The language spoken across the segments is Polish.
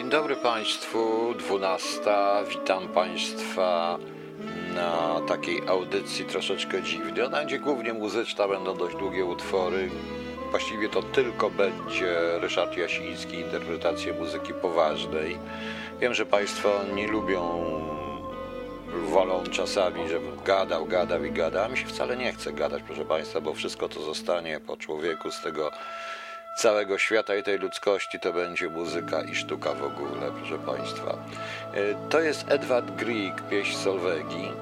Dzień dobry Państwu, 12. Witam Państwa na takiej audycji troszeczkę dziwnej. Ona będzie głównie muzyczna, będą dość długie utwory. Właściwie to tylko będzie Ryszard Jasiński, interpretacje muzyki poważnej. Wiem, że Państwo nie lubią, wolą czasami, żebym gadał, gadał i gadał. Mi się wcale nie chce gadać, proszę Państwa, bo wszystko to zostanie po człowieku z tego całego świata i tej ludzkości to będzie muzyka i sztuka w ogóle, proszę Państwa. E, To jest Edward Grieg, pieśń Solwegi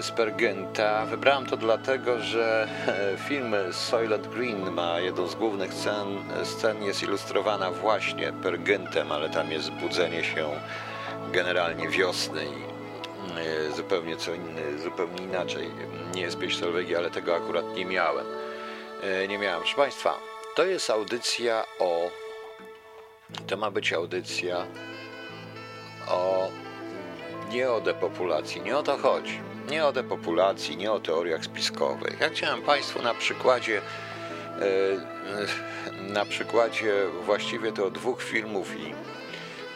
z Pergenta. Wybrałem to dlatego, że e, film Soylent Green ma jedną z głównych scen, scen jest ilustrowana właśnie Pergentem, ale tam jest budzenie się generalnie wiosny i e, zupełnie co inny, zupełnie inaczej. Nie jest pieśń Solwegi, ale tego akurat nie miałem. Nie miałem. Proszę Państwa, to jest audycja o. To ma być audycja o. Nie o depopulacji, nie o to chodzi. Nie o depopulacji, nie o teoriach spiskowych. Ja chciałem Państwu na przykładzie. e, Na przykładzie właściwie to dwóch filmów i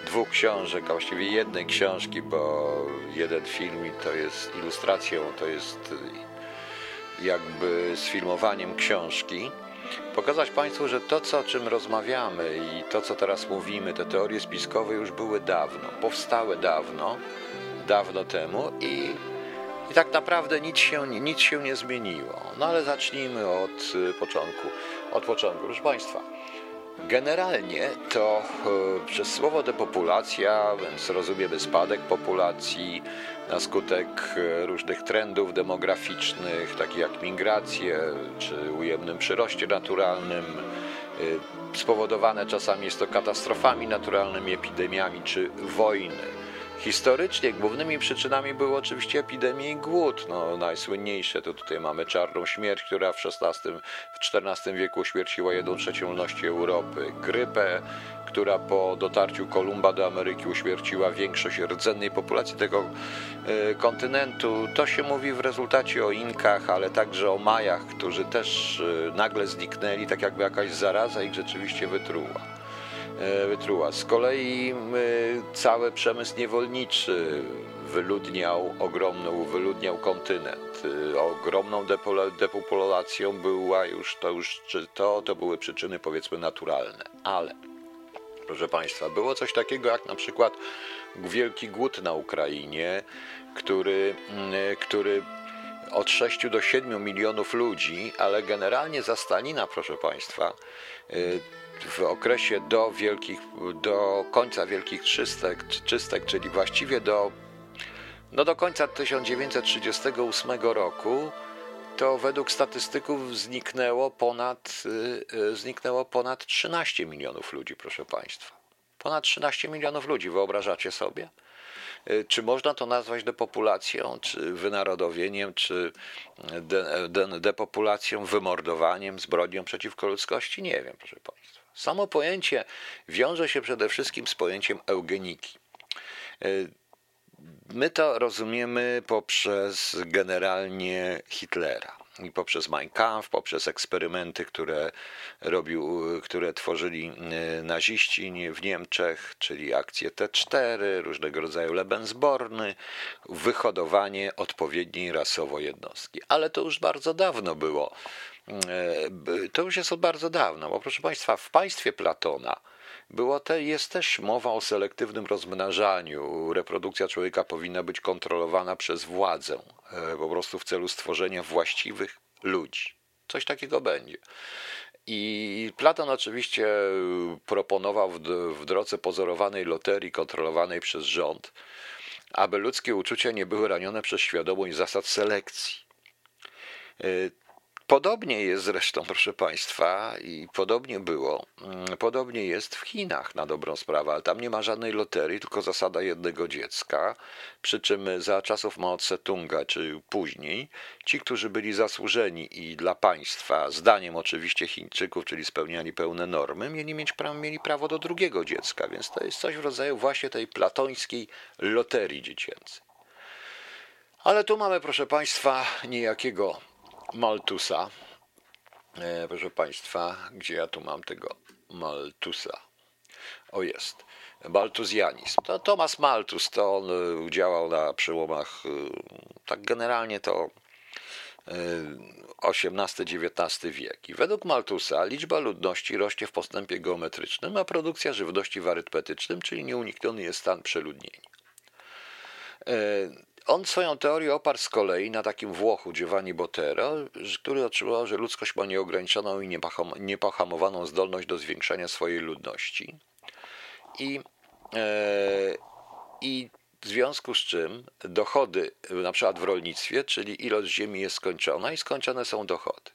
dwóch książek, a właściwie jednej książki, bo jeden film to jest ilustracją, to jest jakby sfilmowaniem książki pokazać Państwu, że to, co, o czym rozmawiamy i to, co teraz mówimy, te teorie spiskowe już były dawno, powstały dawno, dawno temu i, i tak naprawdę nic się, nic się nie zmieniło. No ale zacznijmy od y, początku. Od początku. Proszę Państwa, generalnie to y, przez słowo depopulacja, więc rozumiemy spadek populacji na skutek y, różnych trendów demograficznych, takich jak migracje czy ujemnym przyroście naturalnym, y, spowodowane czasami jest to katastrofami naturalnymi, epidemiami czy wojny. Historycznie głównymi przyczynami były oczywiście epidemie i głód. No, najsłynniejsze to tutaj mamy czarną śmierć, która w XVI, w XIV wieku uśmierciła jedną trzecią ludności Europy. Grypę, która po dotarciu Kolumba do Ameryki uśmierciła większość rdzennej populacji tego e, kontynentu. To się mówi w rezultacie o Inkach, ale także o Majach, którzy też e, nagle zniknęli, tak jakby jakaś zaraza ich rzeczywiście wytruła wytruła. Z kolei y, cały przemysł niewolniczy wyludniał ogromną, wyludniał kontynent. Y, Ogromną depopulacją była już to, już, to, to były przyczyny powiedzmy naturalne. Ale, proszę Państwa, było coś takiego jak na przykład wielki głód na Ukrainie, który, który od 6 do 7 milionów ludzi, ale generalnie za Stalina, proszę Państwa, w okresie do wielkich, do końca wielkich czystek, czystek, czyli właściwie do, no do końca 1938 roku, to według statystyków zniknęło ponad, y, y, zniknęło ponad 13 milionów ludzi, proszę Państwa. Ponad 13 milionów ludzi, wyobrażacie sobie? Y, Czy można to nazwać depopulacją, czy wynarodowieniem, czy de, de, depopulacją, wymordowaniem, zbrodnią przeciwko ludzkości? Nie wiem, proszę Państwa. Samo pojęcie wiąże się przede wszystkim z pojęciem eugeniki. Y, My to rozumiemy poprzez generalnie Hitlera i poprzez Mein Kampf, poprzez eksperymenty, które robił, które tworzyli y, naziści w Niemczech, czyli akcje T4, różnego rodzaju Lebensborny, wyhodowanie odpowiedniej rasowo jednostki. Ale to już bardzo dawno było. E, To już jest od bardzo dawno, bo proszę Państwa, w państwie Platona było te, jest też mowa o selektywnym rozmnażaniu. Reprodukcja człowieka powinna być kontrolowana przez władzę, e, po prostu w celu stworzenia właściwych ludzi. Coś takiego będzie. I Platon oczywiście proponował w, w drodze pozorowanej loterii kontrolowanej przez rząd, aby ludzkie uczucia nie były ranione przez świadomość zasad selekcji. Podobnie jest zresztą, proszę Państwa, i podobnie było, mm, podobnie jest w Chinach na dobrą sprawę, ale tam nie ma żadnej loterii, tylko zasada jednego dziecka, przy czym za czasów Mao Tse-tunga, czy później, ci, którzy byli zasłużeni i dla państwa, zdaniem oczywiście Chińczyków, czyli spełniali pełne normy, mieli mieć prawo, mieli prawo do drugiego dziecka, więc to jest coś w rodzaju właśnie tej platońskiej loterii dziecięcej. Ale tu mamy, proszę Państwa, niejakiego Maltusa. E, proszę Państwa, gdzie ja tu mam tego Maltusa? O jest. maltuzjanizm. To Thomas Malthus, to on działał na przełomach, tak generalnie to XVIII-XIX wiek. I według Malthusa liczba ludności rośnie w postępie geometrycznym, a produkcja żywności w arytmetycznym, czyli nieunikniony jest stan przeludnienia. On swoją teorię oparł z kolei na takim Włochu Giovanni Botero, który otrzymał, że ludzkość ma nieograniczoną i niepohamowaną zdolność do zwiększania swojej ludności. I, e, I w związku z czym dochody, na przykład w rolnictwie, czyli ilość ziemi jest skończona i skończone są dochody.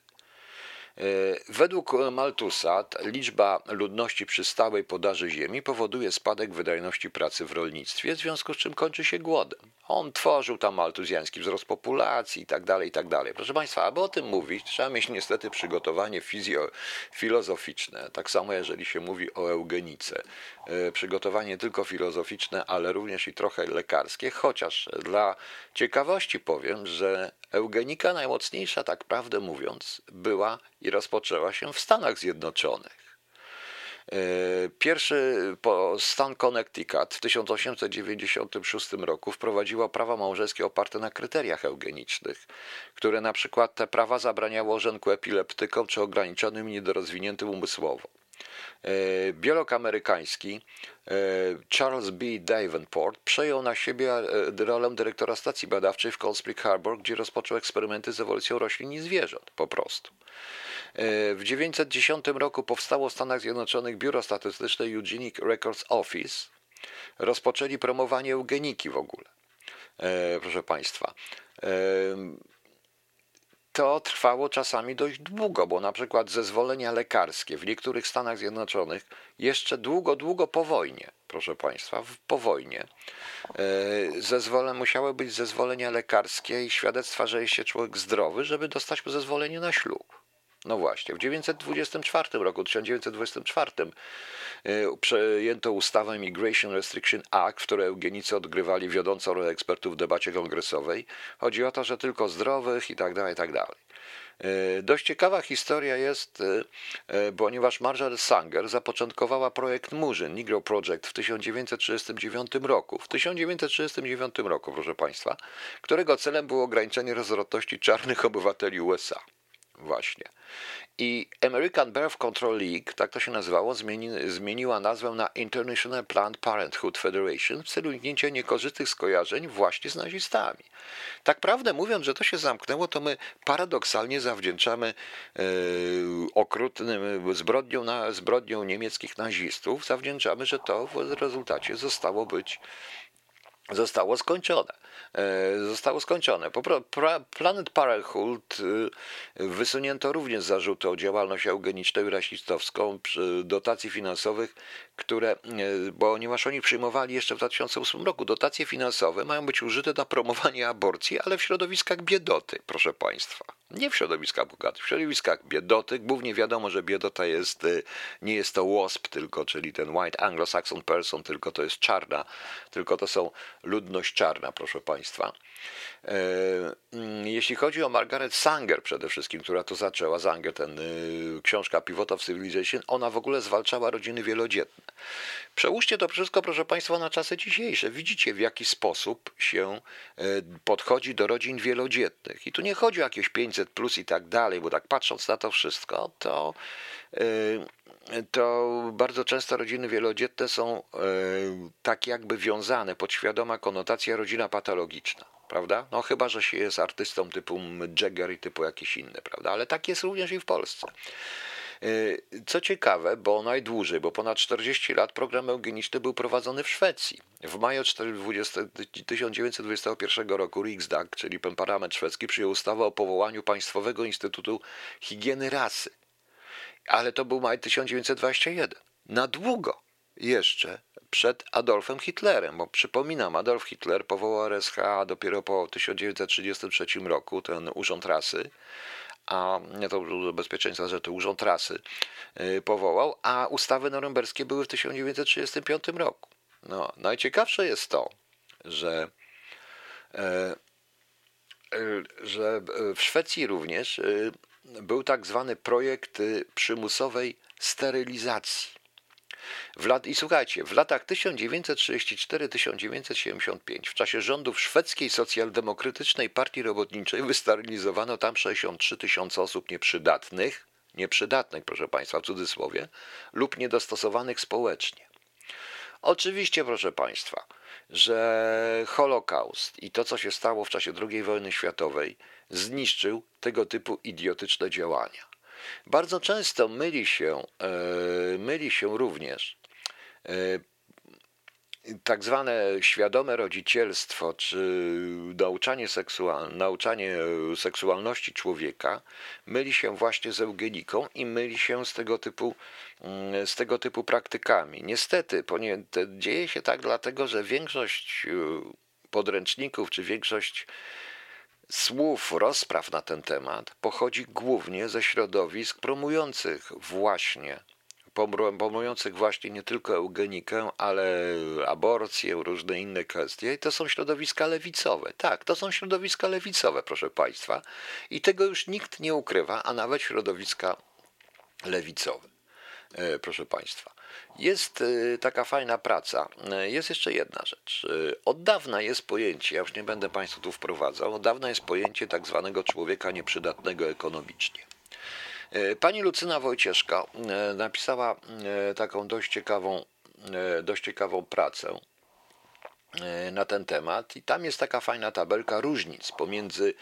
E, według Maltusa liczba ludności przy stałej podaży ziemi powoduje spadek wydajności pracy w rolnictwie, w związku z czym kończy się głodem. On tworzył tam maltuzjański wzrost populacji i tak dalej, i tak dalej. Proszę Państwa, aby o tym mówić, trzeba mieć niestety przygotowanie fizjo, filozoficzne. Tak samo jeżeli się mówi o eugenice. E, przygotowanie tylko filozoficzne, ale również i trochę lekarskie, chociaż dla ciekawości powiem, że eugenika najmocniejsza, tak prawdę mówiąc, była i rozpoczęła się w Stanach Zjednoczonych. E, pierwszy stan Connecticut w 1896 roku wprowadziła prawa małżeńskie oparte na kryteriach eugenicznych, które na przykład te prawa zabraniało ożenku epileptykom czy ograniczonym niedorozwiniętym umysłowo. E, biolog amerykański e, Charles B. Davenport przejął na siebie rolę dyrektora stacji badawczej w Cold Spring Harbor, gdzie rozpoczął eksperymenty z ewolucją roślin i zwierząt, po prostu. E, w 1910 roku powstało w Stanach Zjednoczonych Biuro Statystyczne Eugenic Records Office. Rozpoczęli promowanie eugeniki w ogóle. E, proszę Państwa. E, to trwało czasami dość długo, bo na przykład zezwolenia lekarskie w niektórych Stanach Zjednoczonych jeszcze długo, długo po wojnie, proszę Państwa, po wojnie, zezwolenia, musiały być zezwolenia lekarskie i świadectwa, że jest się człowiek zdrowy, żeby dostać zezwolenie na ślub. No właśnie, w 1924 roku, 1924 y, przejęto ustawę Immigration Restriction Act, w której eugenicy odgrywali wiodącą rolę ekspertów w debacie kongresowej. Chodzi o to, że tylko zdrowych i tak dalej, i tak dalej. Y, dość ciekawa historia jest, y, ponieważ Marjorie Sanger zapoczątkowała projekt Murzyn, Negro Project w 1939 roku. W 1939 roku, proszę Państwa, którego celem było ograniczenie rozrodności czarnych obywateli USA. Właśnie. I American Birth Control League, tak to się nazywało, zmieni, zmieniła nazwę na International Planned Parenthood Federation w celu uniknięcia niekorzystnych skojarzeń właśnie z nazistami. Tak prawdę mówiąc, że to się zamknęło, to my paradoksalnie zawdzięczamy e, okrutnym zbrodnią, na, zbrodnią niemieckich nazistów, zawdzięczamy, że to w rezultacie zostało być zostało skończone. E, zostało skończone. Planet Parenthood e, wysunięto również zarzuty o działalność eugeniczną i rasistowską dotacji finansowych, które, e, ponieważ oni przyjmowali jeszcze w 2008 roku dotacje finansowe mają być użyte na promowanie aborcji, ale w środowiskach biedoty, proszę Państwa. Nie w środowiskach bogatych, w środowiskach biedoty. Głównie wiadomo, że biedota jest, nie jest to WASP tylko, czyli ten White Anglo-Saxon Person, tylko to jest czarna, tylko to są ludność czarna, proszę Państwa. E, mm, jeśli chodzi o Margaret Sanger przede wszystkim, która to zaczęła, Sanger, ten y, książka Pivot of Civilization, ona w ogóle zwalczała rodziny wielodzietne. Przełóżcie to wszystko, proszę Państwa, na czasy dzisiejsze. Widzicie, w jaki sposób się e, podchodzi do rodzin wielodzietnych. I tu nie chodzi o jakieś 500 plus i tak dalej, bo tak patrząc na to wszystko, to e, to bardzo często rodziny wielodzietne są tak jakby wiązane, podświadoma konotacja rodzina patologiczna prawda? No chyba, że się jest artystą typu Jagger i typu jakiś inny, prawda? Ale tak jest również i w Polsce. Y, co ciekawe, bo najdłużej, bo ponad 40 lat program eugeniczny był prowadzony w Szwecji. W maju 1921 roku Riksdag, czyli parlament szwedzki, przyjął ustawę o powołaniu Państwowego Instytutu Higieny Rasy. Ale to był maj 1921. Na długo jeszcze przed Adolfem Hitlerem, bo przypominam, Adolf Hitler powołał RSH dopiero po 1933 roku, ten Urząd Rasy, a nie to bezpieczeństwa, że to Urząd Rasy y, powołał, a ustawy norymberskie były w 1935 roku. No, najciekawsze jest to, że, e, e, że w Szwecji również y, był tak zwany projekt y, przymusowej sterylizacji lat, I słuchajcie, w latach 1934-1975, w czasie rządów szwedzkiej socjaldemokratycznej partii robotniczej, wysternizowano tam 63 tysiące osób nieprzydatnych, nieprzydatnych, proszę Państwa, w cudzysłowie, lub niedostosowanych społecznie. Oczywiście, proszę Państwa, że Holokaust i to, co się stało w czasie II wojny światowej, zniszczył tego typu idiotyczne działania. Bardzo często myli się, e, myli się również e, tak zwane świadome rodzicielstwo, czy nauczanie, seksualne, nauczanie seksualności człowieka myli się właśnie z eugeniką i myli się z tego typu, mm, z tego typu praktykami. Niestety, dzieje się tak dlatego, że większość e, podręczników, czy większość słów, rozpraw na ten temat pochodzi głównie ze środowisk promujących właśnie promujących właśnie nie tylko eugenikę, ale aborcję, różne inne kwestie. I to są środowiska lewicowe. Tak, to są środowiska lewicowe, proszę Państwa. I tego już nikt nie ukrywa, a nawet środowiska lewicowe, e, proszę Państwa. Jest e, taka fajna praca. E, jest jeszcze jedna rzecz. Od dawna jest pojęcie, ja już nie będę Państwu tu wprowadzał, od dawna jest pojęcie tak zwanego człowieka nieprzydatnego ekonomicznie. Pani Lucyna Wojcieszka napisała taką dość ciekawą, dość ciekawą pracę na ten temat i tam jest taka fajna tabelka różnic pomiędzy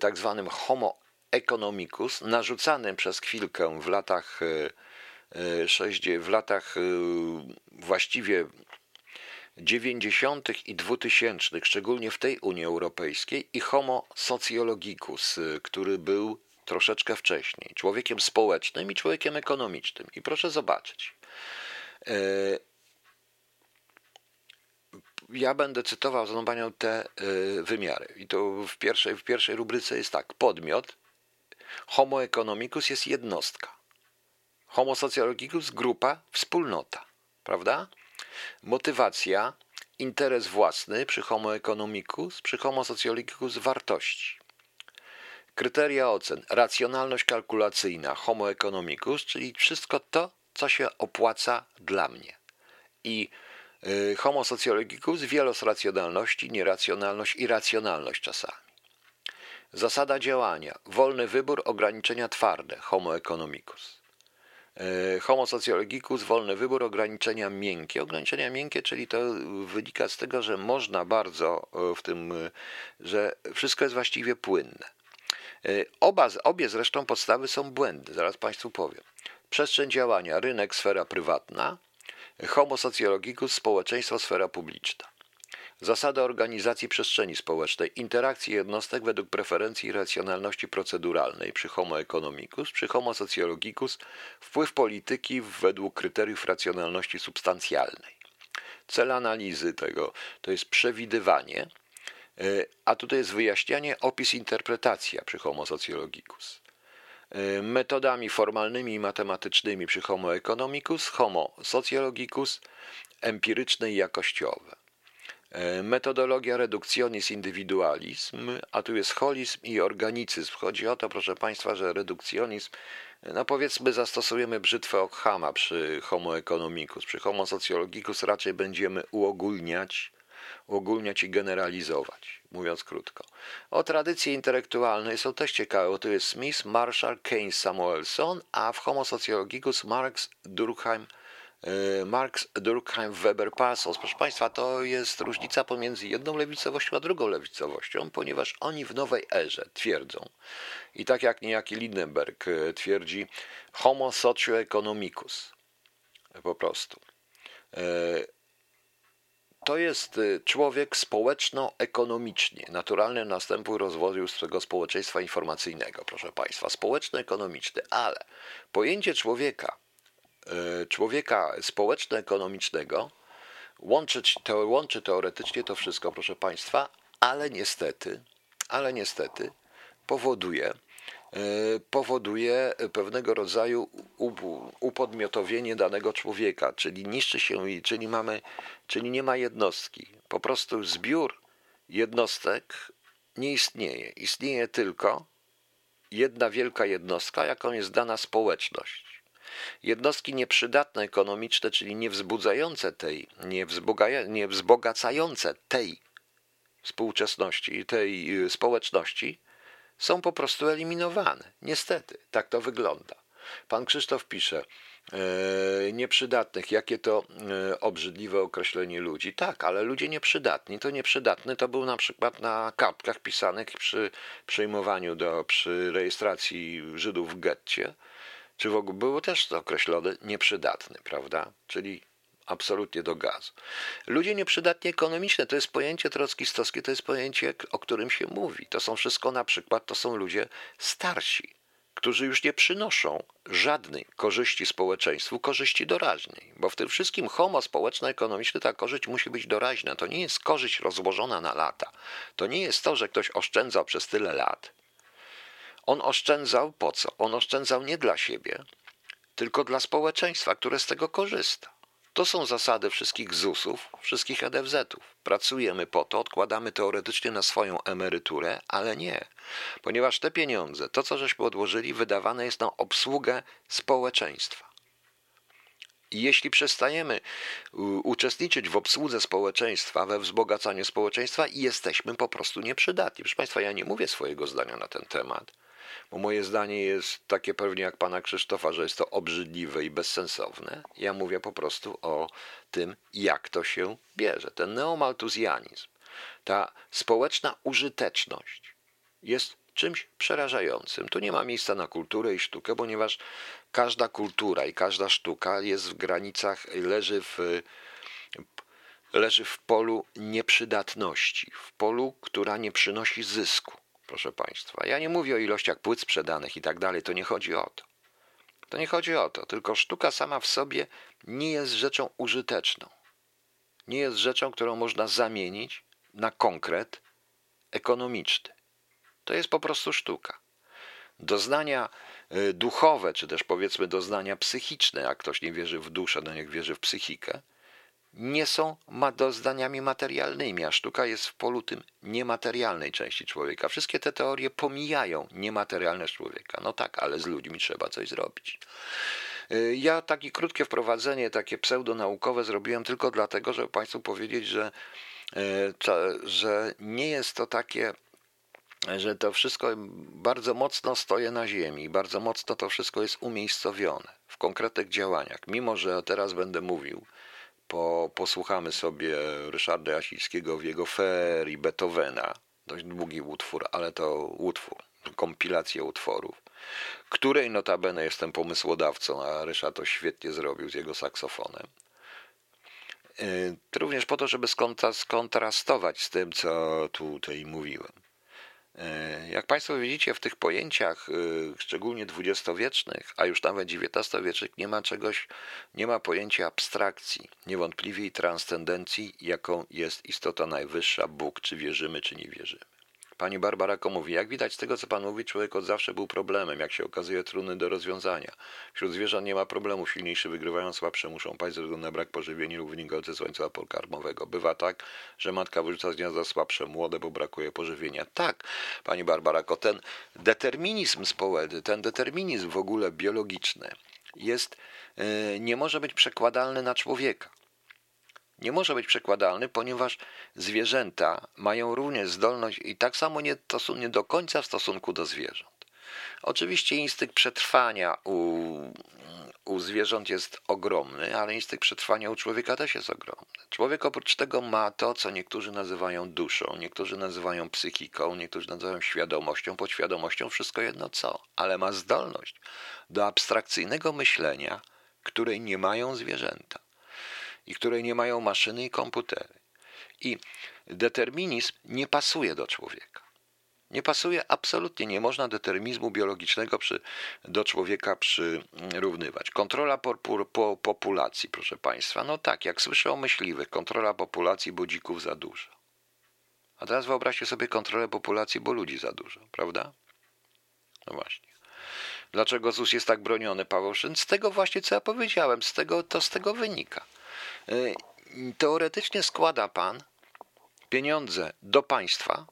tak zwanym homo economicus narzucanym przez chwilkę w latach w latach właściwie 90. i 2000, szczególnie w tej Unii Europejskiej, i homo sociologicus, który był troszeczkę wcześniej, człowiekiem społecznym i człowiekiem ekonomicznym. I proszę zobaczyć. E, ja będę cytował z panią te e, wymiary. I to w pierwszej, w pierwszej rubryce jest tak. Podmiot homo economicus jest jednostka. Homo sociologicus grupa, wspólnota. Prawda? Motywacja, interes własny przy homo economicus, przy homo sociologicus wartości. Kryteria ocen, racjonalność kalkulacyjna, homo economicus, czyli wszystko to, co się opłaca dla mnie. I y, homo sociologicus, wielos racjonalności, nieracjonalność i racjonalność czasami. Zasada działania, wolny wybór, ograniczenia twarde, homo economicus. Y, homo sociologicus, wolny wybór, ograniczenia miękkie. Ograniczenia miękkie, czyli to wynika z tego, że można bardzo y, w tym, że wszystko jest właściwie płynne. E, oba, obie zresztą podstawy są błędne, zaraz Państwu powiem. Przestrzeń działania, rynek, sfera prywatna, homo sociologicus, społeczeństwo, sfera publiczna. Zasada organizacji przestrzeni społecznej, interakcji jednostek według preferencji i racjonalności proceduralnej przy homo economicus, przy homo sociologicus, wpływ polityki według kryteriów racjonalności substancjalnej. Cel analizy tego to jest przewidywanie, E, a tutaj jest wyjaśnianie, opis, interpretacja przy Homo sociologicus. E, metodami formalnymi i matematycznymi przy Homo economicus, Homo sociologicus, empiryczne i jakościowe. E, metodologia redukcjonizm indywidualizm, a tu jest holizm i organicyzm. Chodzi o to, proszę Państwa, że redukcjonizm, no powiedzmy, zastosujemy brzytwę Ockhama przy Homo economicus. Przy Homo sociologicus raczej będziemy uogólniać uogólniać i generalizować, mówiąc krótko. O tradycje intelektualnej są też ciekawe, bo tu jest Smith, Marshall, Keynes, Samuelson, a w Homo sociologicus Marx, Durkheim, e, Marx, Durkheim, Weber, Parsons. Proszę Państwa, to jest różnica pomiędzy jedną lewicowością a drugą lewicowością, ponieważ oni w nowej erze twierdzą, i tak jak niejaki Lindenberg e, twierdzi, homo socioeconomicus, po prostu. E, to jest człowiek społeczno-ekonomicznie, naturalny następny rozwoju swego społeczeństwa informacyjnego, proszę Państwa, społeczno-ekonomiczny, ale pojęcie człowieka, człowieka społeczno-ekonomicznego łączy teoretycznie to wszystko, proszę Państwa, ale niestety, ale niestety powoduje, E, powoduje pewnego rodzaju upodmiotowienie danego człowieka, czyli niszczy się, czyli mamy, czyli nie ma jednostki. Po prostu zbiór jednostek nie istnieje. Istnieje tylko jedna wielka jednostka, jaką jest dana społeczność. Jednostki nieprzydatne ekonomiczne, czyli niewzbudzające tej, niewzbogacające tej współczesności, tej y, społeczności, są po prostu eliminowane. Niestety, tak to wygląda. Pan Krzysztof pisze, e, nieprzydatnych, jakie to e, obrzydliwe określenie ludzi. Tak, ale ludzie nieprzydatni, to nieprzydatny to był na przykład na kartkach pisanych przy przyjmowaniu do, przy rejestracji Żydów w getcie, czy w ogóle było też określone nieprzydatny, prawda? Czyli absolutnie do gazu. Ludzie nieprzydatni ekonomicznie to jest pojęcie trockistowskie, to jest pojęcie, o którym się mówi. To są wszystko na przykład, to są ludzie starsi, którzy już nie przynoszą żadnej korzyści społeczeństwu, korzyści doraźnej. Bo w tym wszystkim homo społeczno-ekonomiczny ta korzyść musi być doraźna. To nie jest korzyść rozłożona na lata. To nie jest to, że ktoś oszczędzał przez tyle lat. On oszczędzał po co? On oszczędzał nie dla siebie, tylko dla społeczeństwa, które z tego korzysta. To są zasady wszystkich ZUS-ów, wszystkich NFZ-ów. Pracujemy po to, odkładamy teoretycznie na swoją emeryturę, ale nie, ponieważ te pieniądze, to co żeśmy odłożyli, wydawane jest na obsługę społeczeństwa. I jeśli przestajemy uczestniczyć w obsłudze społeczeństwa, we wzbogacaniu społeczeństwa, jesteśmy po prostu nieprzydatni. Proszę Państwa, ja nie mówię swojego zdania na ten temat bo moje zdanie jest takie pewnie jak pana Krzysztofa, że jest to obrzydliwe i bezsensowne. Ja mówię po prostu o tym, jak to się bierze. Ten neomaltuzjanizm, ta społeczna użyteczność jest czymś przerażającym. Tu nie ma miejsca na kulturę i sztukę, ponieważ każda kultura i każda sztuka jest w granicach, leży w, leży w polu nieprzydatności, w polu, która nie przynosi zysku proszę Państwa. Ja nie mówię o ilościach płyt sprzedanych i tak dalej, to nie chodzi o to. To nie chodzi o to, tylko sztuka sama w sobie nie jest rzeczą użyteczną. Nie jest rzeczą, którą można zamienić na konkret ekonomiczny. To jest po prostu sztuka. Doznania y, duchowe, czy też powiedzmy doznania psychiczne, jak ktoś nie wierzy w duszę, no niech wierzy w psychikę, nie są doznaniami materialnymi, a sztuka jest w polu tym niematerialnej części człowieka. Wszystkie te teorie pomijają niematerialność człowieka. No tak, ale z ludźmi trzeba coś zrobić. Y, ja takie krótkie wprowadzenie, takie pseudonaukowe zrobiłem tylko dlatego, żeby Państwu powiedzieć, że, y, że nie jest to takie że to wszystko bardzo mocno stoje na ziemi, bardzo mocno to wszystko jest umiejscowione w konkretnych działaniach. Mimo, że teraz będę mówił po, posłuchamy sobie Ryszarda Jasińskiego w jego ferii Beethovena. Dość długi utwór, ale to utwór, kompilacja utworów, której notabene jestem pomysłodawcą, a Ryszard to świetnie zrobił z jego saksofonem. Y, również po to, żeby skontrastować z tym, co tutaj mówiłem. E, jak Państwo widzicie, w tych pojęciach, y, szczególnie dwudziestowiecznych, a już nawet XIX-wiecznych, nie ma czegoś, nie ma pojęcia abstrakcji, niewątpliwie i transcendencji, jaką jest istota najwyższa, Bóg, czy wierzymy, czy nie wierzymy. Pani Barbara mówi, jak widać z tego, co pan mówi, człowiek od zawsze był problemem, jak się okazuje, trudny do rozwiązania. Wśród zwierząt nie ma problemu, silniejszy wygrywają, słabsze muszą paść ze względu na brak pożywienia lub wynikający z łańcucha pokarmowego. Bywa tak, że matka wyrzuca z gniazda słabsze młode, bo brakuje pożywienia. Tak, pani Barbara, ten determinizm społeczny, ten determinizm w ogóle biologiczny jest, e, nie może być przekładalny na człowieka nie może być przekładalny, ponieważ zwierzęta mają również zdolność i tak samo nie, nie do końca w stosunku do zwierząt. Oczywiście instynkt przetrwania u, u zwierząt jest ogromny, ale instynkt przetrwania u człowieka też jest ogromny. Człowiek oprócz tego ma to, co niektórzy nazywają duszą, niektórzy nazywają psychiką, niektórzy nazywają świadomością, podświadomością, wszystko jedno co, ale ma zdolność do abstrakcyjnego myślenia, której nie mają zwierzęta i której nie mają maszyny i komputery. I determinizm nie pasuje do człowieka. Nie pasuje absolutnie, nie można determinizmu biologicznego przy, do człowieka przyrównywać. Kontrola po, po, populacji, proszę Państwa. No tak, jak słyszę o myśliwych, kontrola populacji, bo dzików za dużo. A teraz wyobraźcie sobie kontrolę populacji, bo ludzi za dużo, prawda? No właśnie. Dlaczego ZUS jest tak broniony, Paweł Szyn? Z tego właśnie, co ja powiedziałem, z tego, to z tego wynika. Y, teoretycznie składa pan pieniądze do państwa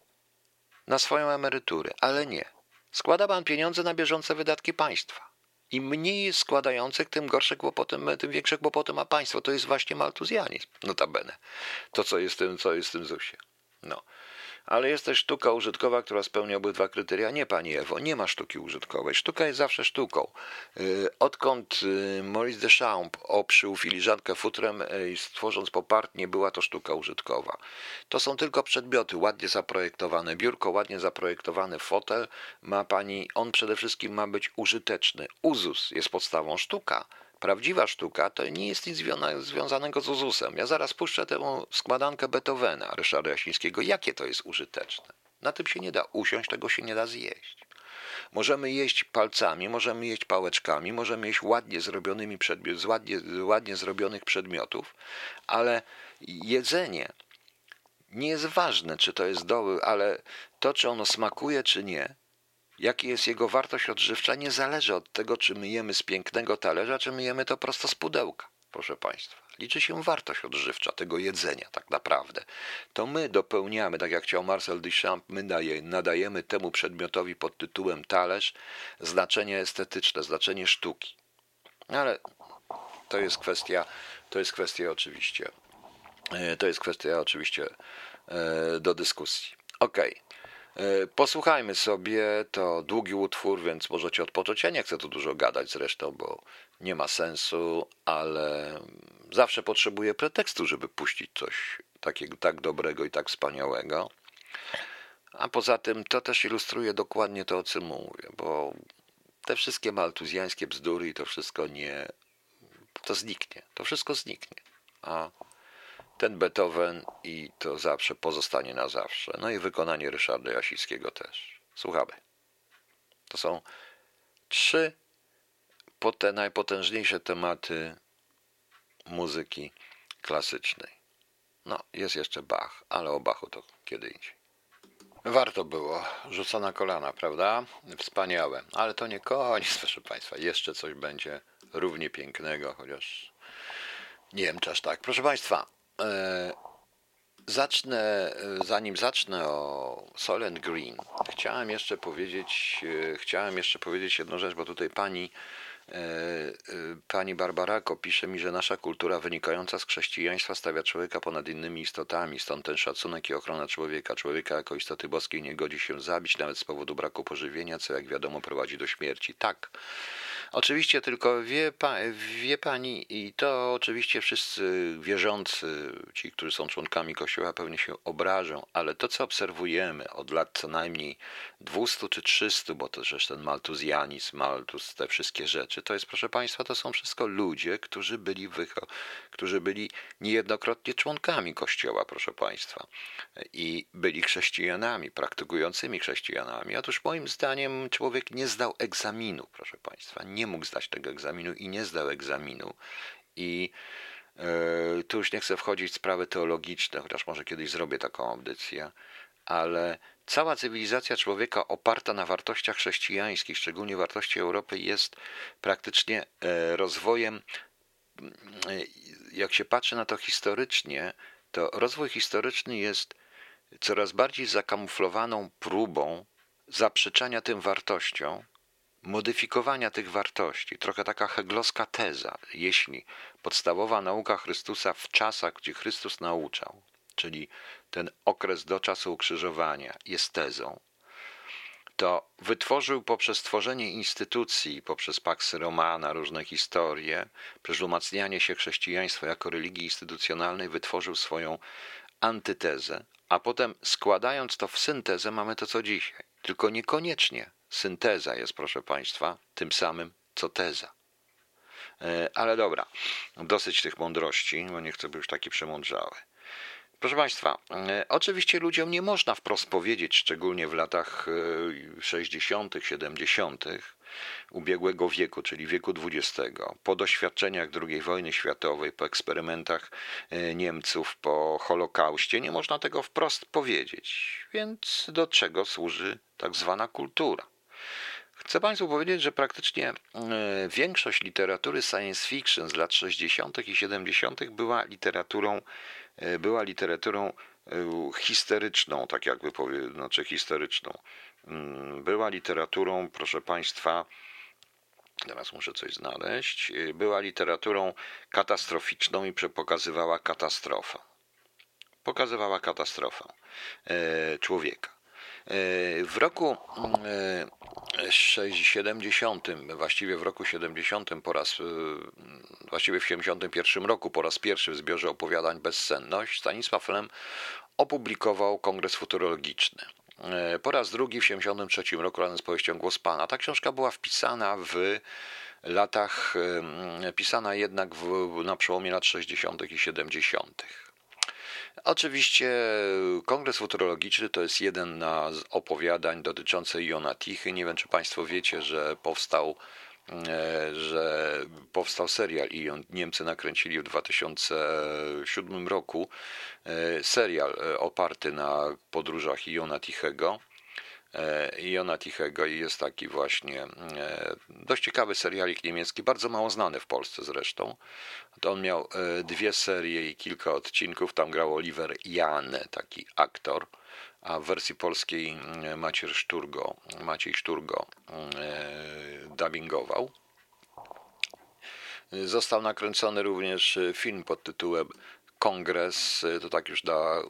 na swoją emeryturę, ale nie. Składa pan pieniądze na bieżące wydatki państwa. Im mniej składających, tym gorsze kłopoty, tym większe kłopoty ma państwo. To jest właśnie maltuzjanizm, notabene. To, co jest w tym, co jest w tym ZUSie. No ale jest też sztuka użytkowa, która spełnia obydwa kryteria. Nie, pani Ewo, nie ma sztuki użytkowej. Sztuka jest zawsze sztuką. Y, odkąd y, Maurice Deschamps obszył filiżankę futrem y, i stworząc popartnie, była to sztuka użytkowa. To są tylko przedmioty, ładnie zaprojektowane biurko, ładnie zaprojektowany fotel. Ma pani, on przede wszystkim ma być użyteczny. Uzus jest podstawą sztuka prawdziwa sztuka to nie jest nic związanego z Uzusem. Ja zaraz puszczę tę składankę Beethovena, Ryszarda Jasińskiego. Jakie to jest użyteczne? Na tym się nie da usiąść, tego się nie da zjeść. Możemy jeść palcami, możemy jeść pałeczkami, możemy jeść ładnie zrobionymi przedmiot, z ładnie, ładnie zrobionych przedmiotów, ale jedzenie nie jest ważne, czy to jest doły, ale to, czy ono smakuje, czy nie, Jaki jest jego wartość odżywcza, nie zależy od tego, czy myjemy z pięknego talerza, czy myjemy to prosto z pudełka, proszę Państwa. Liczy się wartość odżywcza tego jedzenia, tak naprawdę. To my dopełniamy, tak jak chciał Marcel Duchamp, my daje, nadajemy temu przedmiotowi pod tytułem talerz znaczenie estetyczne, znaczenie sztuki. Ale to jest kwestia, to jest kwestia oczywiście, e, to jest kwestia oczywiście e, do dyskusji. Okej. Okay. E, posłuchajmy sobie, to długi utwór, więc możecie odpocząć. Ja nie chcę tu dużo gadać zresztą, bo nie ma sensu, ale zawsze potrzebuję pretekstu, żeby puścić coś takiego tak dobrego i tak wspaniałego. A poza tym to też ilustruje dokładnie to, o czym mówię, bo te wszystkie maltuzjańskie bzdury i to wszystko nie. to zniknie. To wszystko zniknie. A ten Beethoven i to zawsze pozostanie na zawsze. No i wykonanie Ryszarda Jasickiego też. Słuchamy. To są trzy te najpotężniejsze tematy muzyki klasycznej. No, jest jeszcze Bach, ale o Bachu to kiedy indziej. Warto było. Rzucona kolana, prawda? Wspaniałe. Ale to nie koniec, proszę Państwa. Jeszcze coś będzie równie pięknego, chociaż nie wiem, czy aż tak. Proszę Państwa, zacznę, e, zanim zacznę o Solent Green, chciałem jeszcze powiedzieć, e, chciałem jeszcze powiedzieć jedną rzecz, bo tutaj pani Pani Barbarako pisze mi, że nasza kultura wynikająca z chrześcijaństwa stawia człowieka ponad innymi istotami, stąd ten szacunek i ochrona człowieka. Człowieka jako istoty boskiej nie godzi się zabić nawet z powodu braku pożywienia, co jak wiadomo prowadzi do śmierci. Tak, Oczywiście tylko wie, pa, wie pani, i to oczywiście wszyscy wierzący, ci, którzy są członkami Kościoła, pewnie się obrażą, ale to, co obserwujemy od lat co najmniej 200 czy 300, bo to też ten maltuzjanizm, maltus, te wszystkie rzeczy, to jest, proszę państwa, to są wszystko ludzie, którzy byli, wycho- którzy byli niejednokrotnie członkami Kościoła, proszę państwa, i byli chrześcijanami, praktykującymi chrześcijanami. Otóż moim zdaniem człowiek nie zdał egzaminu, proszę państwa, nie nie mógł zdać tego egzaminu i nie zdał egzaminu. I yy, tu już nie chcę wchodzić w sprawy teologiczne, chociaż może kiedyś zrobię taką audycję, ale cała cywilizacja człowieka oparta na wartościach chrześcijańskich, szczególnie wartości Europy, jest praktycznie e, rozwojem. E, jak się patrzy na to historycznie, to rozwój historyczny jest coraz bardziej zakamuflowaną próbą zaprzeczania tym wartościom modyfikowania tych wartości, trochę taka heglowska teza, jeśli podstawowa nauka Chrystusa w czasach, gdzie Chrystus nauczał, czyli ten okres do czasu ukrzyżowania jest tezą, to wytworzył poprzez tworzenie instytucji, poprzez Pax Romana, różne historie, przez umacnianie się chrześcijaństwa jako religii instytucjonalnej, wytworzył swoją antytezę, a potem składając to w syntezę mamy to co dzisiaj. Tylko niekoniecznie synteza jest, proszę Państwa, tym samym co teza. E, ale dobra, dosyć tych mądrości, bo nie chcę być już taki przemądrzały. Proszę Państwa, e, oczywiście ludziom nie można wprost powiedzieć, szczególnie w latach 60., e, 70., ubiegłego wieku, czyli wieku XX, po doświadczeniach II wojny światowej, po eksperymentach Niemców, po Holokauście, nie można tego wprost powiedzieć. Więc do czego służy tak zwana kultura? Chcę Państwu powiedzieć, że praktycznie e, większość literatury science fiction z lat 60. i 70. była literaturą, e, była literaturą e, histeryczną, tak jakby powiem, znaczy historyczną. Mm, była literaturą, proszę Państwa, Teraz muszę coś znaleźć. Była literaturą katastroficzną i pokazywała katastrofę. Pokazywała katastrofę człowieka. E, w roku 70, e, właściwie w roku 70 po raz, właściwie w 71 roku po raz pierwszy w zbiorze opowiadań Bezsenność Stanisław Lem opublikował Kongres Futurologiczny. E, po raz drugi w 1973 roku razem z powieścią Głos Pana. Ta książka była wpisana w latach, pisana jednak w, na przełomie lat 60. i 70. Oczywiście Kongres Futurologiczny to jest jeden z opowiadań dotyczących Jona Tichy. Nie wiem, czy Państwo wiecie, że powstał E, że powstał serial i Niemcy nakręcili w 2007 roku e, serial e, oparty na podróżach Iona Tichego. Iona Tichego i jest taki właśnie dość ciekawy serialik niemiecki, bardzo mało znany w Polsce zresztą. To on miał dwie serie i kilka odcinków, tam grał Oliver Jan, taki aktor a w wersji polskiej Maciej Szturgo, Maciej Szturgo e, dubbingował. Został nakręcony również film pod tytułem Kongres, to tak już da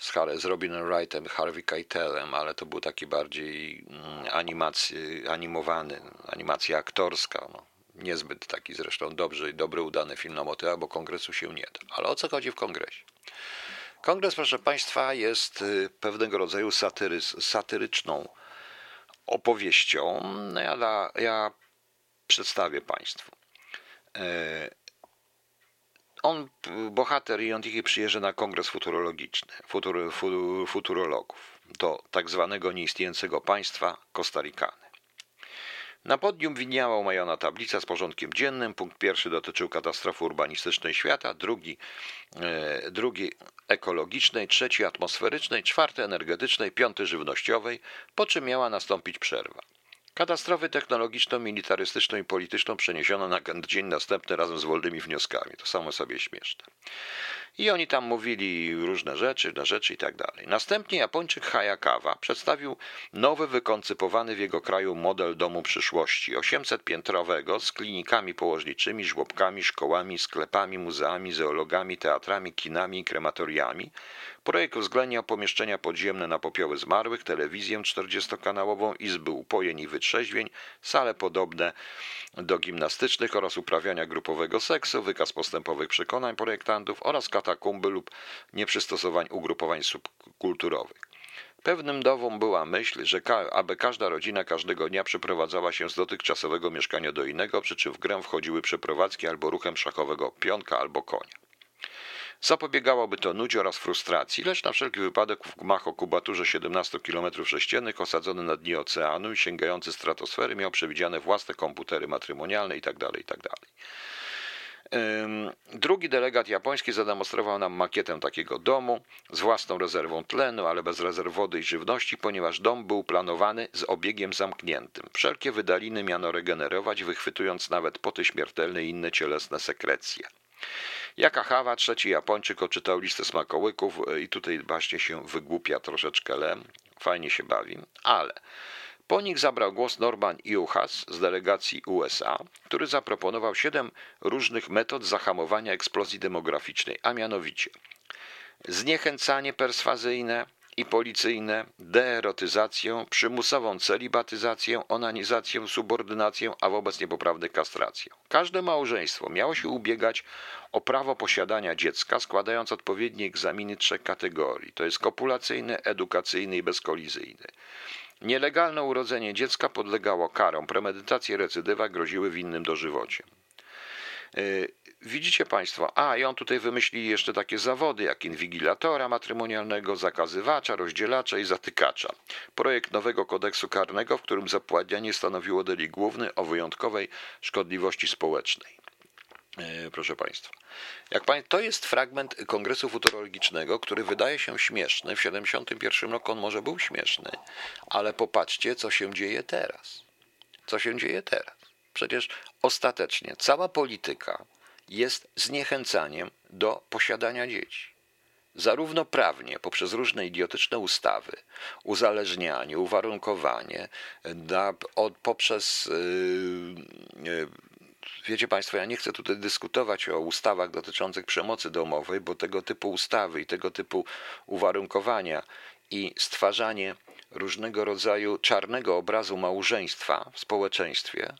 z, z Robinem Wrightem, Harvey Keitelem, ale to był taki bardziej mm, animacji, animowany, animacja aktorska. No. Niezbyt taki zresztą dobrze i dobry, udany film na motyla, bo kongresu się nie da. Ale o co chodzi w kongresie? Kongres, proszę Państwa, jest y, pewnego rodzaju satyry, satyryczną opowieścią. No ja, ja przedstawię Państwu. On, bohater Iontiki przyjeżdża na kongres futurologiczny, futur, futurologów do tak zwanego nieistniejącego państwa Kostarikany. Na podium widniała omajana tablica z porządkiem dziennym. Punkt pierwszy dotyczył katastrofy urbanistycznej świata, drugi, e, drugi ekologicznej, trzeci atmosferycznej, czwarty energetycznej, piąty żywnościowej, po czym miała nastąpić przerwa. Katastrofy technologiczną, militarystyczną i polityczną przeniesiono na dzień następny razem z wolnymi wnioskami. To samo sobie śmieszne. I oni tam mówili różne rzeczy, na rzeczy i tak dalej. Następnie Japończyk Hayakawa przedstawił nowy, wykoncypowany w jego kraju model domu przyszłości, 800-piętrowego z klinikami położniczymi, żłobkami, szkołami, sklepami, muzeami, zoologami, teatrami, kinami i krematoriami, Projekt uwzględniał pomieszczenia podziemne na popioły zmarłych, telewizję 40-kanałową, izby upojeń i wytrzeźwień, sale podobne do gimnastycznych oraz uprawiania grupowego seksu, wykaz postępowych przekonań projektantów oraz katakumby lub nieprzystosowań ugrupowań subkulturowych. Pewnym dową była myśl, że ka aby każda rodzina każdego dnia przeprowadzała się z dotychczasowego mieszkania do innego, przy czym w grę wchodziły przeprowadzki albo ruchem szachowego pionka albo konia. Zapobiegałoby to nudzie oraz frustracji, lecz na wszelki wypadek w gmach o kubaturze 17 km sześciennych osadzony na dnie oceanu i sięgający stratosfery miał przewidziane własne komputery matrymonialne itd. Tak itd. Tak drugi delegat japoński zademonstrował nam makietę takiego domu z własną rezerwą tlenu, ale bez rezerw wody i żywności, ponieważ dom był planowany z obiegiem zamkniętym. Wszelkie wydaliny miano regenerować, wychwytując nawet poty śmiertelne i inne cielesne sekrecje. Jaka Hawa, trzeci Japończyk, odczytał listę smakołyków e, i tutaj właśnie się wygłupia troszeczkę Lem. Fajnie się bawi, ale po nich zabrał głos Norman Juhas z delegacji USA, który zaproponował siedem różnych metod zahamowania eksplozji demograficznej, a mianowicie zniechęcanie perswazyjne, i policyjne, deerotyzację, przymusową celibatyzację, onanizację, subordynację, a wobec niepoprawnych kastrację. Każde małżeństwo miało się ubiegać o prawo posiadania dziecka, składając odpowiednie egzaminy trzech kategorii, to jest kopulacyjny, edukacyjny i bezkolizyjny. Nielegalne urodzenie dziecka podlegało karom, premedytacje recydywa groziły winnym dożywociem. Widzicie Państwo, a i on tutaj wymyśli jeszcze takie zawody jak inwigilatora matrymonialnego, zakazywacza, rozdzielacza i zatykacza. Projekt nowego kodeksu karnego, w którym zapładnianie stanowiło delikt główny o wyjątkowej szkodliwości społecznej. E, proszę Państwa, jak pan, to jest fragment Kongresu Futurologicznego, który wydaje się śmieszny. W 1971 roku on może był śmieszny, ale popatrzcie, co się dzieje teraz. Co się dzieje teraz? Przecież ostatecznie cała polityka jest zniechęcaniem do posiadania dzieci. zarówno prawnie, poprzez różne idiotyczne ustawy, uzależnianie, uwarunkowanie, da, od, poprzez. Yy, yy, Wiecie Państwo, ja nie chcę tutaj dyskutować o ustawach dotyczących przemocy domowej, bo tego typu ustawy i tego typu uwarunkowania i stwarzanie różnego rodzaju czarnego obrazu małżeństwa w społeczeństwie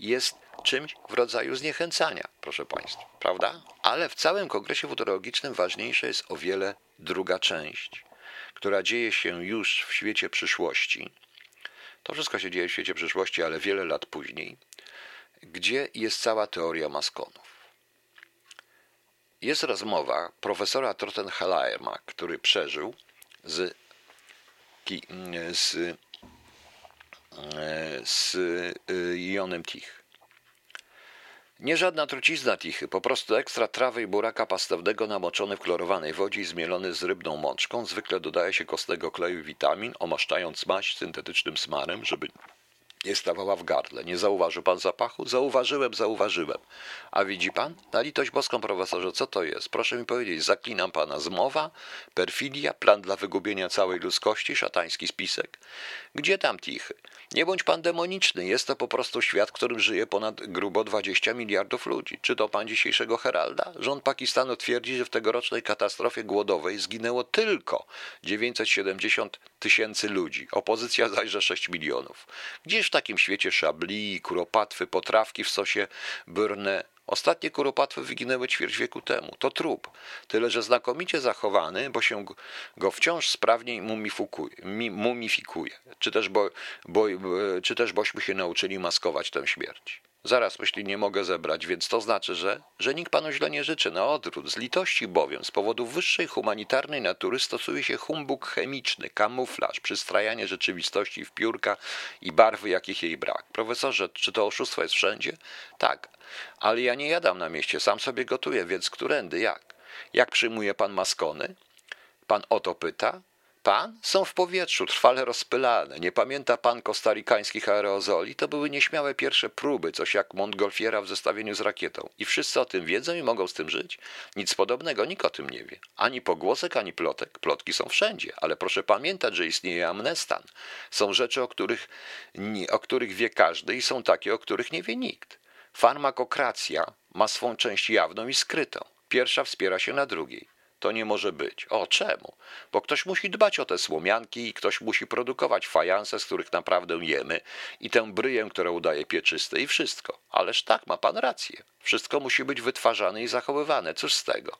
jest czymś w rodzaju zniechęcania, proszę Państwa, prawda? Ale w całym kongresie futurologicznym ważniejsza jest o wiele druga część, która dzieje się już w świecie przyszłości. To wszystko się dzieje w świecie przyszłości, ale wiele lat później, gdzie jest cała teoria maskonów. Jest rozmowa profesora Trottenheimer'a, który przeżył z, z, z y, Jonem Tich. Nie żadna trucizna tichy, po prostu ekstra trawy i buraka pastewnego namoczony w klorowanej wodzie i zmielony z rybną mączką. Zwykle dodaje się kostnego kleju i witamin, omaszczając maść syntetycznym smarem, żeby nie stawała w gardle. Nie zauważył pan zapachu? Zauważyłem, zauważyłem. A widzi pan? Na litość boską, profesorze, co to jest? Proszę mi powiedzieć, zaklinam pana zmowa, perfidia, plan dla wygubienia całej ludzkości, szatański spisek? Gdzie tam tichy? Nie bądź pan demoniczny, jest to po prostu świat, w którym żyje ponad grubo 20 miliardów ludzi. Czy to pan dzisiejszego Heralda? Rząd Pakistanu twierdzi, że w tegorocznej katastrofie głodowej zginęło tylko 970 tysięcy ludzi, opozycja zajrze 6 milionów. Gdzież w takim świecie szabli, kuropatwy, potrawki w sosie burne Ostatnie kuropatwy wyginęły ćwierć wieku temu. To trup, tyle że znakomicie zachowany, bo się go wciąż sprawniej mumifikuje. Czy też, bo, bo, czy też bośmy się nauczyli maskować tę śmierć. Zaraz myśli nie mogę zebrać, więc to znaczy, że, że nikt panu źle nie życzy. Na odwrót, z litości bowiem, z powodu wyższej humanitarnej natury stosuje się humbug chemiczny, kamuflaż, przystrajanie rzeczywistości w piórka i barwy, jakich jej brak. Profesorze, czy to oszustwo jest wszędzie? Tak, ale ja nie jadam na mieście, sam sobie gotuję, więc którędy, jak? Jak przyjmuje pan maskony? Pan o to pyta? Pan? Są w powietrzu, trwale rozpylane. Nie pamięta pan kostarikańskich aerozoli? To były nieśmiałe pierwsze próby, coś jak Montgolfiera w zestawieniu z rakietą. I wszyscy o tym wiedzą i mogą z tym żyć? Nic podobnego, nikt o tym nie wie. Ani pogłosek, ani plotek. Plotki są wszędzie, ale proszę pamiętać, że istnieje amnestan. Są rzeczy, o których, o których wie każdy i są takie, o których nie wie nikt. Farmakokracja ma swą część jawną i skrytą. Pierwsza wspiera się na drugiej. To nie może być. O, czemu? Bo ktoś musi dbać o te słomianki i ktoś musi produkować fajanse, z których naprawdę jemy i tę bryję, która udaje pieczyste i wszystko. Ależ tak, ma pan rację. Wszystko musi być wytwarzane i zachowywane. Cóż z tego?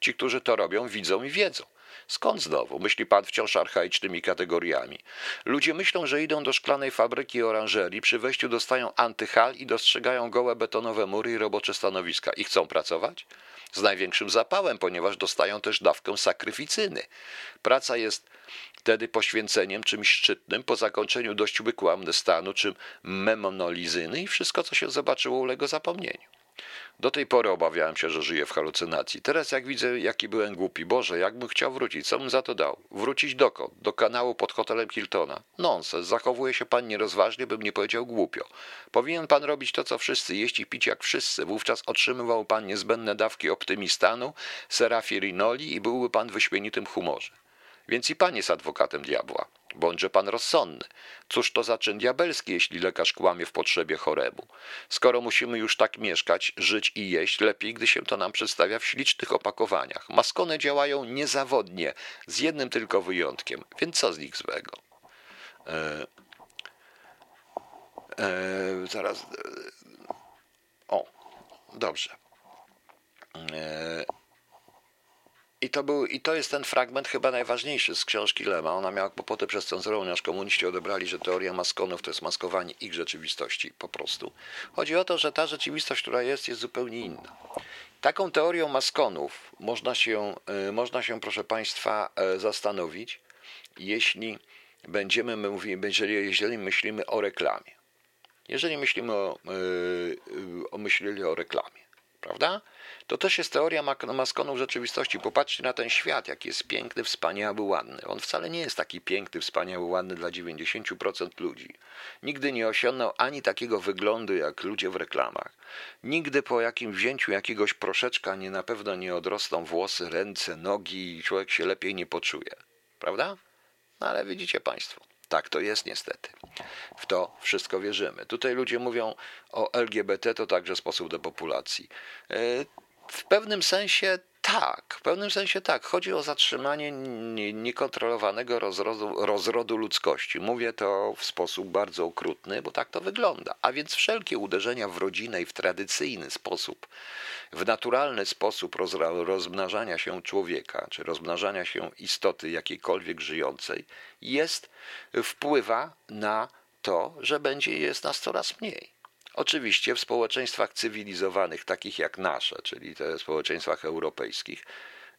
Ci, którzy to robią, widzą i wiedzą. Skąd znowu? Myśli pan wciąż archaicznymi kategoriami. Ludzie myślą, że idą do szklanej fabryki oranżerii, przy wejściu dostają antyhal i dostrzegają gołe betonowe mury i robocze stanowiska. I chcą pracować? z największym zapałem, ponieważ dostają też dawkę sakryficyny. Praca jest wtedy poświęceniem czymś szczytnym po zakończeniu dość wykłamny stanu, czym memonolizyny i wszystko, co się zobaczyło, ulega zapomnieniu. Do tej pory obawiałem się, że żyję w halucynacji. Teraz jak widzę, jaki byłem głupi. Boże, jakbym chciał wrócić, co bym za to dał? Wrócić dokąd? Do kanału pod hotelem Hiltona. Nonsens, zachowuje się pan nierozważnie, bym nie powiedział głupio. Powinien pan robić to, co wszyscy, jeść i pić jak wszyscy. Wówczas otrzymywał pan niezbędne dawki optymistanu, serafirinoli i byłby pan w wyśmienitym humorze. Więc i pan jest adwokatem diabła. Bądźże pan rozsądny. Cóż to za czyn diabelski, jeśli lekarz kłamie w potrzebie choremu? Skoro musimy już tak mieszkać, żyć i jeść, lepiej, gdy się to nam przedstawia w ślicznych opakowaniach. Maskony działają niezawodnie, z jednym tylko wyjątkiem, więc co z nich złego? E, e, zaraz. E, o, dobrze. E, i to, był, I to jest ten fragment chyba najważniejszy z książki Lema. Ona miała kłopoty przez cenzurę, ponieważ komuniści odebrali, że teoria maskonów to jest maskowanie ich rzeczywistości po prostu. Chodzi o to, że ta rzeczywistość, która jest, jest zupełnie inna. Taką teorią maskonów można się, y, można się proszę Państwa, e, zastanowić, jeśli będziemy mówili, jeżeli, myślimy o reklamie. Jeżeli myślimy o, yy, o myśleli o reklamie. Prawda? To też jest teoria maskonów rzeczywistości. Popatrzcie na ten świat, jaki jest piękny, wspaniały, ładny. On wcale nie jest taki piękny, wspaniały, ładny dla 90% ludzi. Nigdy nie osiągnął ani takiego wyglądu jak ludzie w reklamach. Nigdy po jakim wzięciu jakiegoś proszeczka nie na pewno nie odrosną włosy, ręce, nogi i człowiek się lepiej nie poczuje. Prawda? No ale widzicie Państwo, tak to jest niestety. W to wszystko wierzymy. Tutaj ludzie mówią o LGBT, to także sposób depopulacji. E, w pewnym sensie tak, w pewnym sensie tak. Chodzi o zatrzymanie niekontrolowanego rozrodu, rozrodu, ludzkości. Mówię to w sposób bardzo okrutny, bo tak to wygląda. A więc wszelkie uderzenia w rodzinę i w tradycyjny sposób, w naturalny sposób rozmnażania się człowieka, czy rozmnażania się istoty jakiejkolwiek żyjącej, jest, wpływa na to, że będzie jest nas coraz mniej. Oczywiście w społeczeństwach cywilizowanych, takich jak nasze, czyli te społeczeństwach europejskich,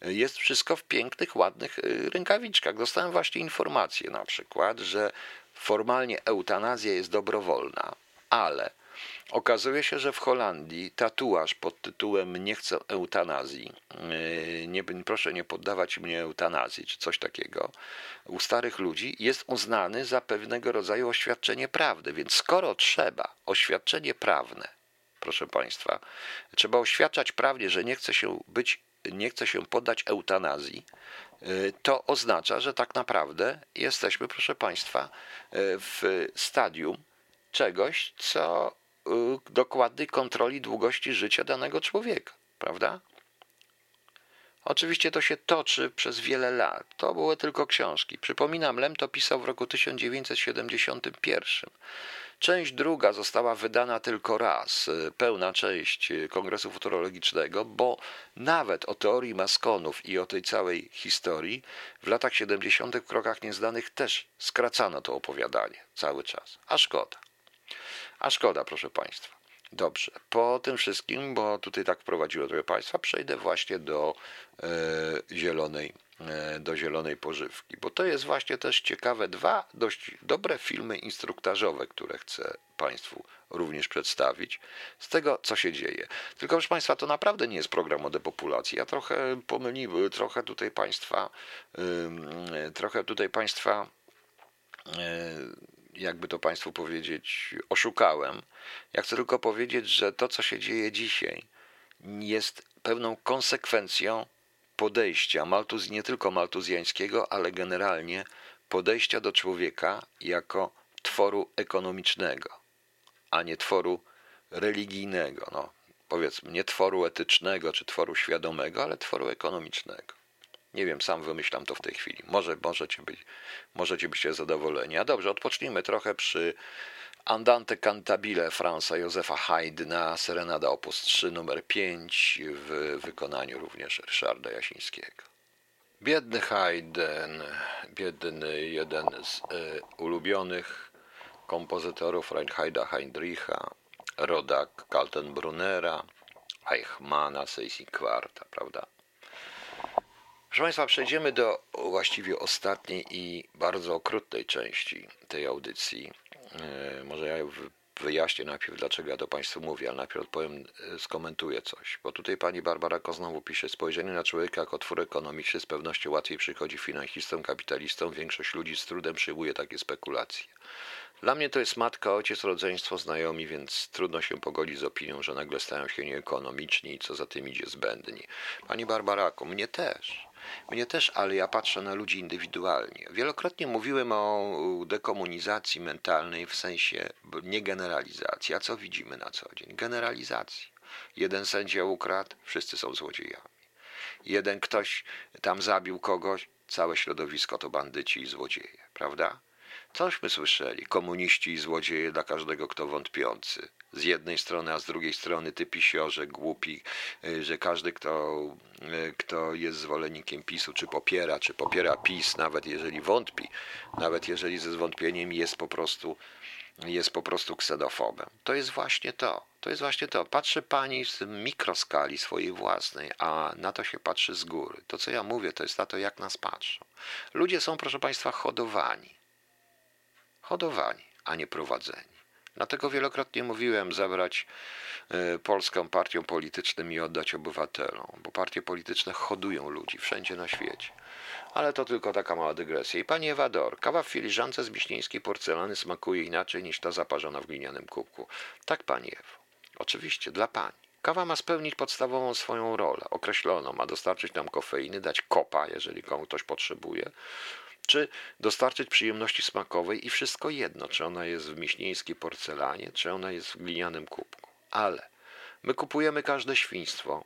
jest wszystko w pięknych, ładnych y, rękawiczkach. Dostałem właśnie informację na przykład, że formalnie eutanazja jest dobrowolna, ale Okazuje się, że w Holandii tatuaż pod tytułem Nie chcę eutanazji, yy, nie, proszę nie poddawać mnie eutanazji, czy coś takiego, u starych ludzi jest uznany za pewnego rodzaju oświadczenie prawdy. Więc skoro trzeba oświadczenie prawne, proszę Państwa, trzeba oświadczać prawnie, że nie chce się być, nie chce się poddać eutanazji, yy, to oznacza, że tak naprawdę jesteśmy, proszę Państwa, yy, w stadium czegoś, co dokładnej kontroli długości życia danego człowieka, prawda? Oczywiście to się toczy przez wiele lat. To były tylko książki. Przypominam, Lem to pisał w roku 1971. Część druga została wydana tylko raz, y, pełna część y, Kongresu Futurologicznego, bo nawet o teorii maskonów i o tej całej historii w latach 70. w krokach nieznanych też skracano to opowiadanie cały czas. A szkoda. A szkoda, proszę Państwa. Dobrze, po tym wszystkim, bo tutaj tak wprowadziło trochę Państwa, przejdę właśnie do e, zielonej, e, do zielonej pożywki, bo to jest właśnie też ciekawe, dwa dość dobre filmy instruktażowe, które chcę Państwu również przedstawić, z tego, co się dzieje. Tylko, proszę Państwa, to naprawdę nie jest program o depopulacji. Ja trochę pomyliłem, trochę tutaj Państwa, trochę tutaj Państwa e, jakby to Państwu powiedzieć, oszukałem. Ja chcę tylko powiedzieć, że to, co się dzieje dzisiaj, jest pewną konsekwencją podejścia Maltuz, nie tylko maltuzjańskiego, ale generalnie podejścia do człowieka jako tworu ekonomicznego, a nie tworu religijnego. No, powiedzmy, nie tworu etycznego czy tworu świadomego, ale tworu ekonomicznego. Nie wiem, sam wymyślam to w tej chwili. Może możecie być, możecie być zadowoleni. A dobrze, odpocznijmy trochę przy Andante Cantabile Franza Józefa Haydna, Serenada op. 3 numer 5 w wykonaniu również Ryszarda Jasińskiego. Biedny Haydn, biedny jeden z y, ulubionych kompozytorów Reinheida Heinricha, rodak Kaltenbrunera, Eichmana, Seisi Quarta, prawda? Proszę Państwa, przejdziemy do właściwie ostatniej i bardzo okrutnej części tej audycji. E, może ja wyjaśnię najpierw, dlaczego ja to Państwu mówię, ale najpierw odpowiem, e, skomentuję coś. Bo tutaj pani Barbara Koznowu pisze, spojrzenie na człowieka jako twór ekonomiczny z pewnością łatwiej przychodzi finansistom, kapitalistom. Większość ludzi z trudem przyjmuje takie spekulacje. Dla mnie to jest matka, ojciec, rodzeństwo, znajomi, więc trudno się pogodzić z opinią, że nagle stają się nieekonomiczni i co za tym idzie zbędni. Pani Barbarako, mnie też. Mnie też, ale ja patrzę na ludzi indywidualnie. Wielokrotnie mówiłem o dekomunizacji mentalnej w sensie nie generalizacji. A co widzimy na co dzień? Generalizacji. Jeden sędzia ukradł, wszyscy są złodziejami. Jeden ktoś tam zabił kogoś, całe środowisko to bandyci i złodzieje, prawda? Cośmy słyszeli, komuniści i złodzieje dla każdego, kto wątpiący. Z jednej strony, a z drugiej strony ty pisiorze, głupi, y, że każdy, kto, y, kto jest zwolennikiem PiSu, czy popiera, czy popiera PiS, nawet jeżeli wątpi, nawet jeżeli ze zwątpieniem jest po prostu jest po prostu ksenofobem. To jest właśnie to. To jest właśnie to. Patrzy pani z mikroskali swojej własnej, a na to się patrzy z góry. To, co ja mówię, to jest na to, jak nas patrzą. Ludzie są, proszę państwa, hodowani hodowani, a nie prowadzeni. Dlatego wielokrotnie mówiłem zabrać e, polską partią polityczną i oddać obywatelom, bo partie polityczne hodują ludzi wszędzie na świecie. Ale to tylko taka mała dygresja. I pani Ewador, kawa w filiżance z biśnieńskiej porcelany smakuje inaczej niż ta zaparzona w glinianym kubku. Tak, pani Ewo. Oczywiście, dla pani. Kawa ma spełnić podstawową swoją rolę, określoną, ma dostarczyć nam kofeiny, dać kopa, jeżeli komu ktoś potrzebuje, czy dostarczyć przyjemności smakowej i wszystko jedno, czy ona jest w miśnieńskiej porcelanie, czy ona jest w glinianym kubku. Ale my kupujemy każde świństwo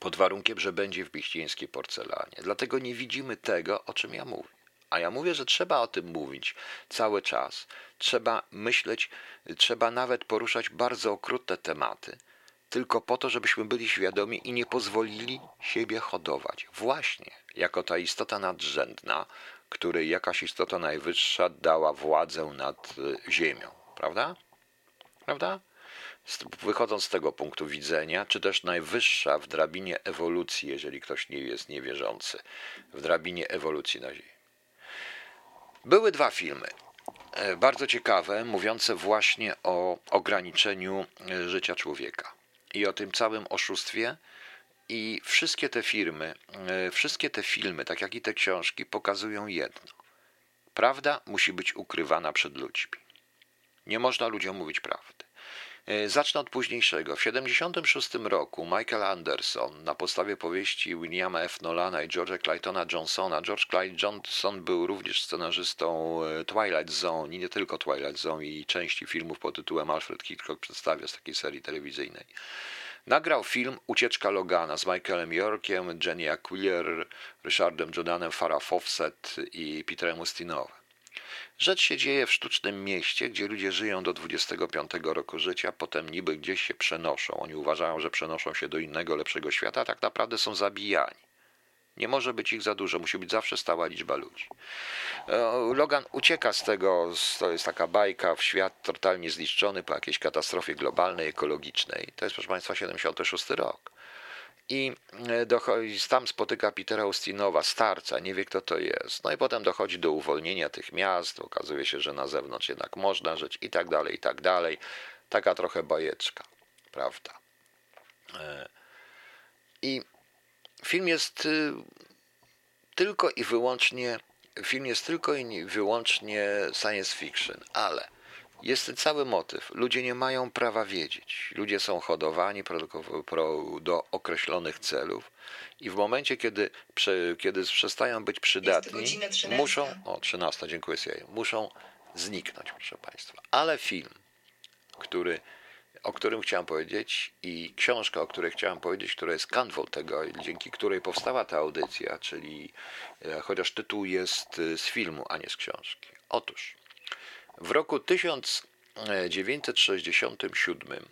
pod warunkiem, że będzie w miśnieńskiej porcelanie. Dlatego nie widzimy tego, o czym ja mówię. A ja mówię, że trzeba o tym mówić cały czas. Trzeba myśleć, trzeba nawet poruszać bardzo okrutne tematy, tylko po to, żebyśmy byli świadomi i nie pozwolili siebie hodować. Właśnie jako ta istota nadrzędna, której jakaś istota najwyższa dała władzę nad y, ziemią, prawda? Prawda? Wychodząc z tego punktu widzenia, czy też najwyższa w drabinie ewolucji, jeżeli ktoś nie jest niewierzący, w drabinie ewolucji na Ziemi. Były dwa filmy, e, bardzo ciekawe, mówiące właśnie o ograniczeniu e, życia człowieka i o tym całym oszustwie. I wszystkie te firmy, e, wszystkie te filmy, tak jak i te książki, pokazują jedno. Prawda musi być ukrywana przed ludźmi. Nie można ludziom mówić prawdy. E, zacznę od późniejszego. W 1976 roku Michael Anderson na podstawie powieści Williama F. Nolana i George'a Claytona Johnsona. George Clayton Johnson był również scenarzystą e, Twilight Zone i nie tylko Twilight Zone i części filmów pod tytułem Alfred Hitchcock przedstawia z takiej serii telewizyjnej. Nagrał film Ucieczka Logana z Michaelem Yorkiem, Jenny Aquiller, Richardem Jordanem, Farah Fawcett i Peterem Ustinowe. Rzecz się dzieje w sztucznym mieście, gdzie ludzie żyją do 25 roku życia, potem niby gdzieś się przenoszą. Oni uważają, że przenoszą się do innego, lepszego świata, a tak naprawdę są zabijani. Nie może być ich za dużo, musi być zawsze stała liczba ludzi. E, Logan ucieka z tego, to jest taka bajka, w świat totalnie zniszczony po jakiejś katastrofie globalnej, ekologicznej. To jest, proszę Państwa, 76 rok i e, dochodzi, tam spotyka Petera Ustinowa, starca, nie wie kto to jest. No i potem dochodzi do uwolnienia tych miast, okazuje się, że na zewnątrz jednak można żyć i tak dalej, i tak dalej. Taka trochę bajeczka, prawda? E, I film jest y, tylko i wyłącznie, film jest tylko i wyłącznie science fiction, ale jest cały motyw. Ludzie nie mają prawa wiedzieć. Ludzie są hodowani do określonych celów i w momencie, kiedy, kiedy przestają być przydatni, muszą, o 13, dziękuję muszą zniknąć, proszę Państwa. Ale film, który, o którym chciałem powiedzieć i książka, o której chciałem powiedzieć, która jest kanwą tego, dzięki której powstała ta audycja, czyli e, chociaż tytuł jest e, z filmu, a nie z książki. Otóż w roku 1967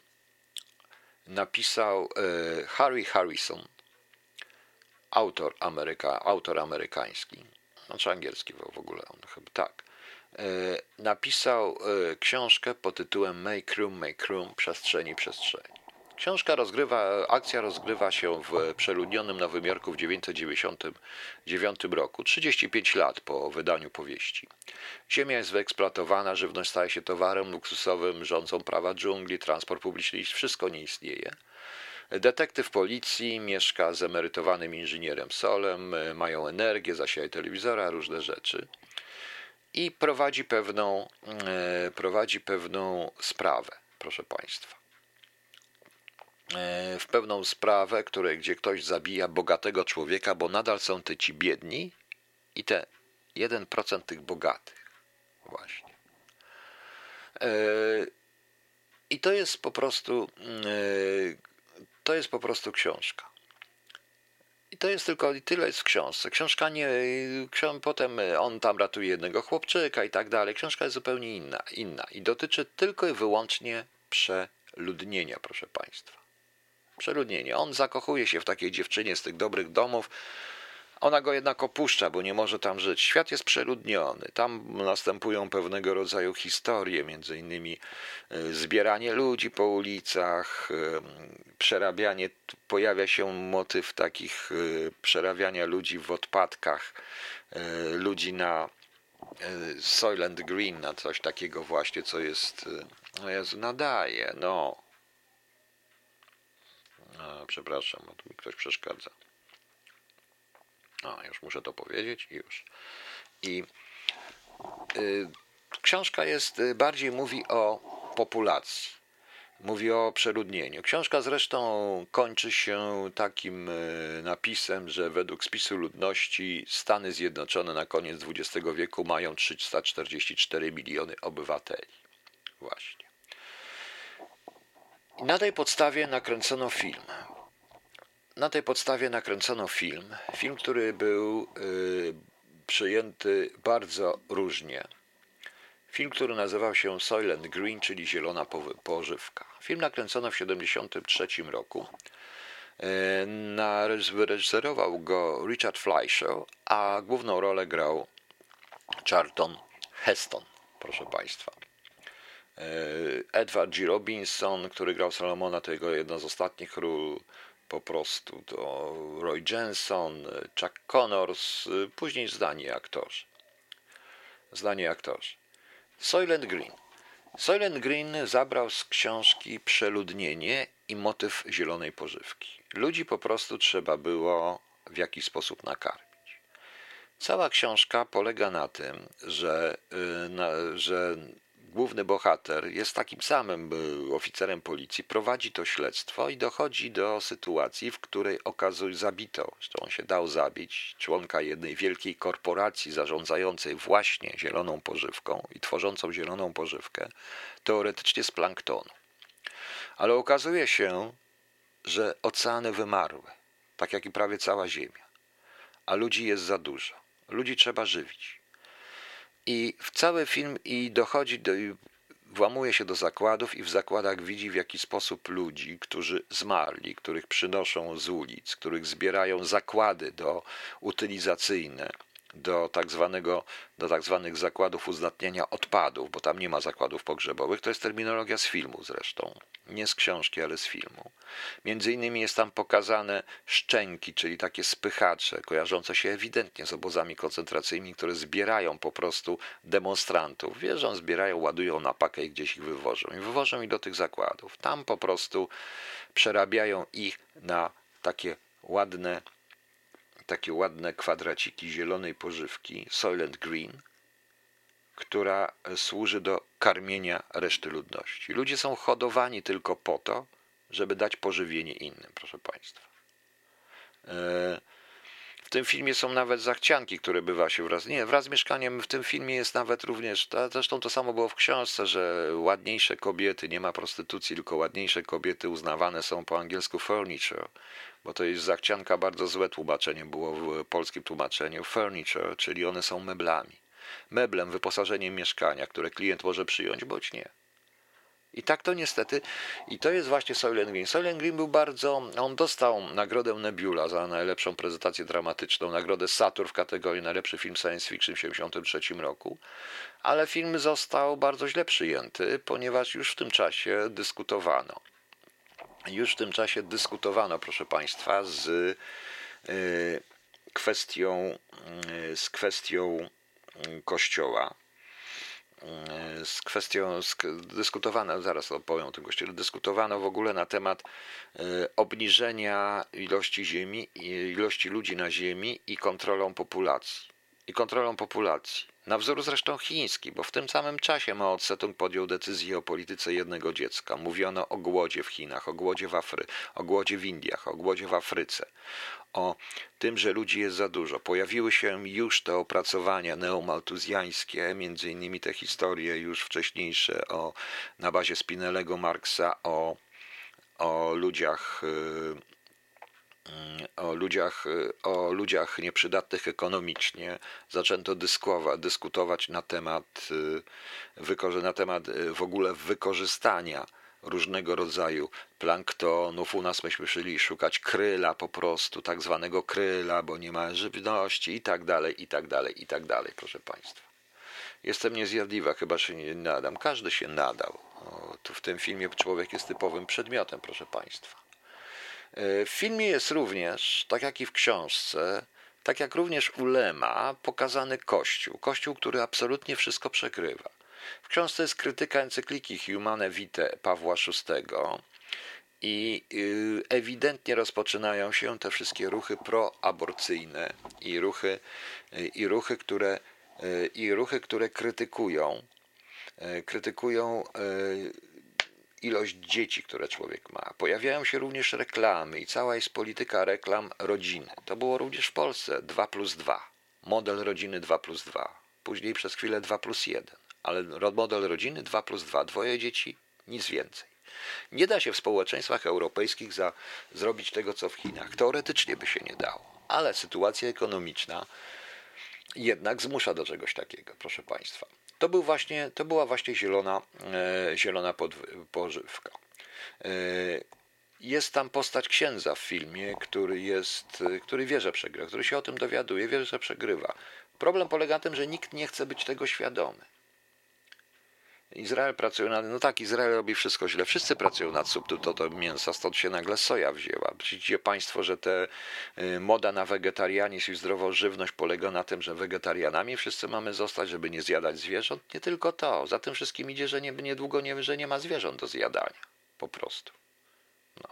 napisał e, Harry Harrison, autor, Ameryka, autor amerykański, znaczy angielski w ogóle, on chyba tak, napisał e, książkę pod tytułem Make Room, Make Room, Przestrzeni, Przestrzeni. Książka rozgrywa, akcja rozgrywa się w przeludnionym Nowym Jorku w 1999 roku, 35 lat po wydaniu powieści. Ziemia jest wyeksploatowana, żywność staje się towarem luksusowym, rządzą prawa dżungli, transport publiczny, wszystko nie istnieje. Detektyw policji mieszka z emerytowanym inżynierem Solem, mają energię, zasiaje telewizora, różne rzeczy. I prowadzi pewną, e, prowadzi pewną sprawę, proszę Państwa. E, w pewną sprawę, której, gdzie ktoś zabija bogatego człowieka, bo nadal są te ci biedni i te 1% tych bogatych. Właśnie. E, I to jest po prostu to jest po prostu książka. I to jest tylko i tyle jest w książce. Książka nie. Potem on tam ratuje jednego chłopczyka i tak dalej. Książka jest zupełnie inna, inna i dotyczy tylko i wyłącznie przeludnienia, proszę Państwa. Przeludnienie. On zakochuje się w takiej dziewczynie z tych dobrych domów. Ona go jednak opuszcza, bo nie może tam żyć. Świat jest przeludniony. Tam następują pewnego rodzaju historie, między innymi e, zbieranie ludzi po ulicach, e, przerabianie, pojawia się motyw takich e, przerabiania ludzi w odpadkach, ludzi na Soylent Green na coś takiego właśnie, co jest, no Jezu, nadaje, no. A, przepraszam, tu mi ktoś przeszkadza. A, już muszę to powiedzieć, już. I y, książka jest, y, bardziej mówi o populacji. Mówi o przeludnieniu. Książka zresztą kończy się takim y, napisem, że według spisu ludności Stany Zjednoczone na koniec XX wieku mają 344 miliony obywateli. Właśnie. I na tej podstawie nakręcono film. Na tej podstawie nakręcono film. Film, który był y, przyjęty bardzo różnie. Film, który nazywał się Soylent Green, czyli Zielona Pożywka. Film nakręcono w 1973 roku. Y, wyreżyserował go Richard Fleischer, a główną rolę grał Charlton Heston, proszę Państwa. Y, Edward G. Robinson, który grał Salomona, to jego jedna z ostatnich ról po prostu to Roy Jensen, Chuck Connors, później zdani aktorzy. Zdani aktorzy. Soylent Green. Soylent Green zabrał z książki Przeludnienie i motyw zielonej pożywki. Ludzi po prostu trzeba było w jakiś sposób nakarmić. Cała książka polega na tym, że, y, na, że główny bohater jest takim samym oficerem policji, prowadzi to śledztwo i dochodzi do sytuacji, w której okazuje zabito, że on się dał zabić, członka jednej wielkiej korporacji zarządzającej właśnie zieloną pożywką i tworzącą zieloną pożywkę, teoretycznie z planktonu. Ale okazuje się, że oceany wymarły, tak jak i prawie cała Ziemia, a ludzi jest za dużo. Ludzi trzeba żywić. I w cały film i dochodzi do, włamuje się do zakładów i w zakładach widzi w jaki sposób ludzi, którzy zmarli, których przynoszą z ulic, których zbierają zakłady do utylizacyjne, do tak, zwanego, do tak zwanych zakładów uzdatniania odpadów, bo tam nie ma zakładów pogrzebowych. To jest terminologia z filmu zresztą. Nie z książki, ale z filmu. Między innymi jest tam pokazane szczęki, czyli takie spychacze, kojarzące się ewidentnie z obozami koncentracyjnymi, które zbierają po prostu demonstrantów. Wierzą, zbierają, ładują na pakę i gdzieś ich wywożą. I wywożą ich do tych zakładów. Tam po prostu przerabiają ich na takie ładne takie ładne kwadraciki zielonej pożywki, Soylent Green, która służy do karmienia reszty ludności. Ludzie są hodowani tylko po to, żeby dać pożywienie innym, proszę Państwa. E, w tym filmie są nawet zachcianki, które bywa się wraz. Nie, wraz z mieszkaniem w tym filmie jest nawet również. Zresztą to samo było w książce, że ładniejsze kobiety, nie ma prostytucji, tylko ładniejsze kobiety uznawane są po angielsku furniture, bo to jest zachcianka, bardzo złe tłumaczenie było w polskim tłumaczeniu. Furniture, czyli one są meblami. Meblem, wyposażeniem mieszkania, które klient może przyjąć bądź nie. I tak to niestety, i to jest właśnie Soylent Green. Soylent Green był bardzo, on dostał nagrodę Nebula za najlepszą prezentację dramatyczną, nagrodę Saturn w kategorii najlepszy film science fiction w 1973 roku, ale film został bardzo źle przyjęty, ponieważ już w tym czasie dyskutowano. Już w tym czasie dyskutowano, proszę Państwa, z y, kwestią, y, z kwestią y, Kościoła z kwestią dyskutowano, zaraz opowiem o tym kościele, dyskutowano w ogóle na temat e, obniżenia ilości ziemi, ilości ludzi na ziemi i kontrolą populacji. I kontrolą populacji. Na wzór zresztą chiński, bo w tym samym czasie Mao Tse-tung podjął decyzję o polityce jednego dziecka. Mówiono o głodzie w Chinach, o głodzie w, Afry, o głodzie w Indiach, o głodzie w Afryce, o tym, że ludzi jest za dużo. Pojawiły się już te opracowania neomaltuzjańskie, między innymi te historie już wcześniejsze o, na bazie Spinellego Marksa o, o ludziach y, o ludziach, o ludziach nieprzydatnych ekonomicznie zaczęto dyskutować na temat, y, na temat y, w ogóle wykorzystania różnego rodzaju planktonów. U nas myśmy szli szukać kryla po prostu, tak zwanego kryla, bo nie ma żywności i tak dalej, i tak dalej, i tak dalej, proszę Państwa. Jestem niezjadliwa, chyba się nie nadam. Każdy się nadał. O, tu w tym filmie człowiek jest typowym przedmiotem, proszę Państwa. E, w filmie jest również, tak jak i w książce, tak jak również ulema pokazany Kościół. Kościół, który absolutnie wszystko przekrywa. W książce jest krytyka encykliki Humane Vitae Pawła VI i y, ewidentnie rozpoczynają się te wszystkie ruchy proaborcyjne i ruchy, i ruchy, które, y, i ruchy, które krytykują, krytykują ilość dzieci, które człowiek ma. Pojawiają się również reklamy i cała jest polityka reklam rodziny. To było również w Polsce 2 plus 2. Model rodziny 2 plus 2. Później przez chwilę 2 plus 1. Ale model rodziny 2 plus 2. Dwoje dzieci, nic więcej. Nie da się w społeczeństwach europejskich za, zrobić tego, co w Chinach. Teoretycznie by się nie dało, ale sytuacja ekonomiczna jednak zmusza do czegoś takiego, proszę Państwa. To, był właśnie, to była właśnie zielona, e, zielona pożywka. E, jest tam postać księdza w filmie, który, jest, który wie, że przegrywa, który się o tym dowiaduje, wie, że przegrywa. Problem polega na tym, że nikt nie chce być tego świadomy. Izrael pracuje nad... No tak, Izrael robi wszystko źle. Wszyscy pracują nad substytutem mięsa, stąd się nagle soja wzięła. Widzicie Państwo, że te y, moda na wegetarianizm i zdrową żywność polega na tym, że wegetarianami wszyscy mamy zostać, żeby nie zjadać zwierząt? Nie tylko to. Za tym wszystkim idzie, że nie, niedługo nie, że nie ma zwierząt do zjadania. Po prostu. No.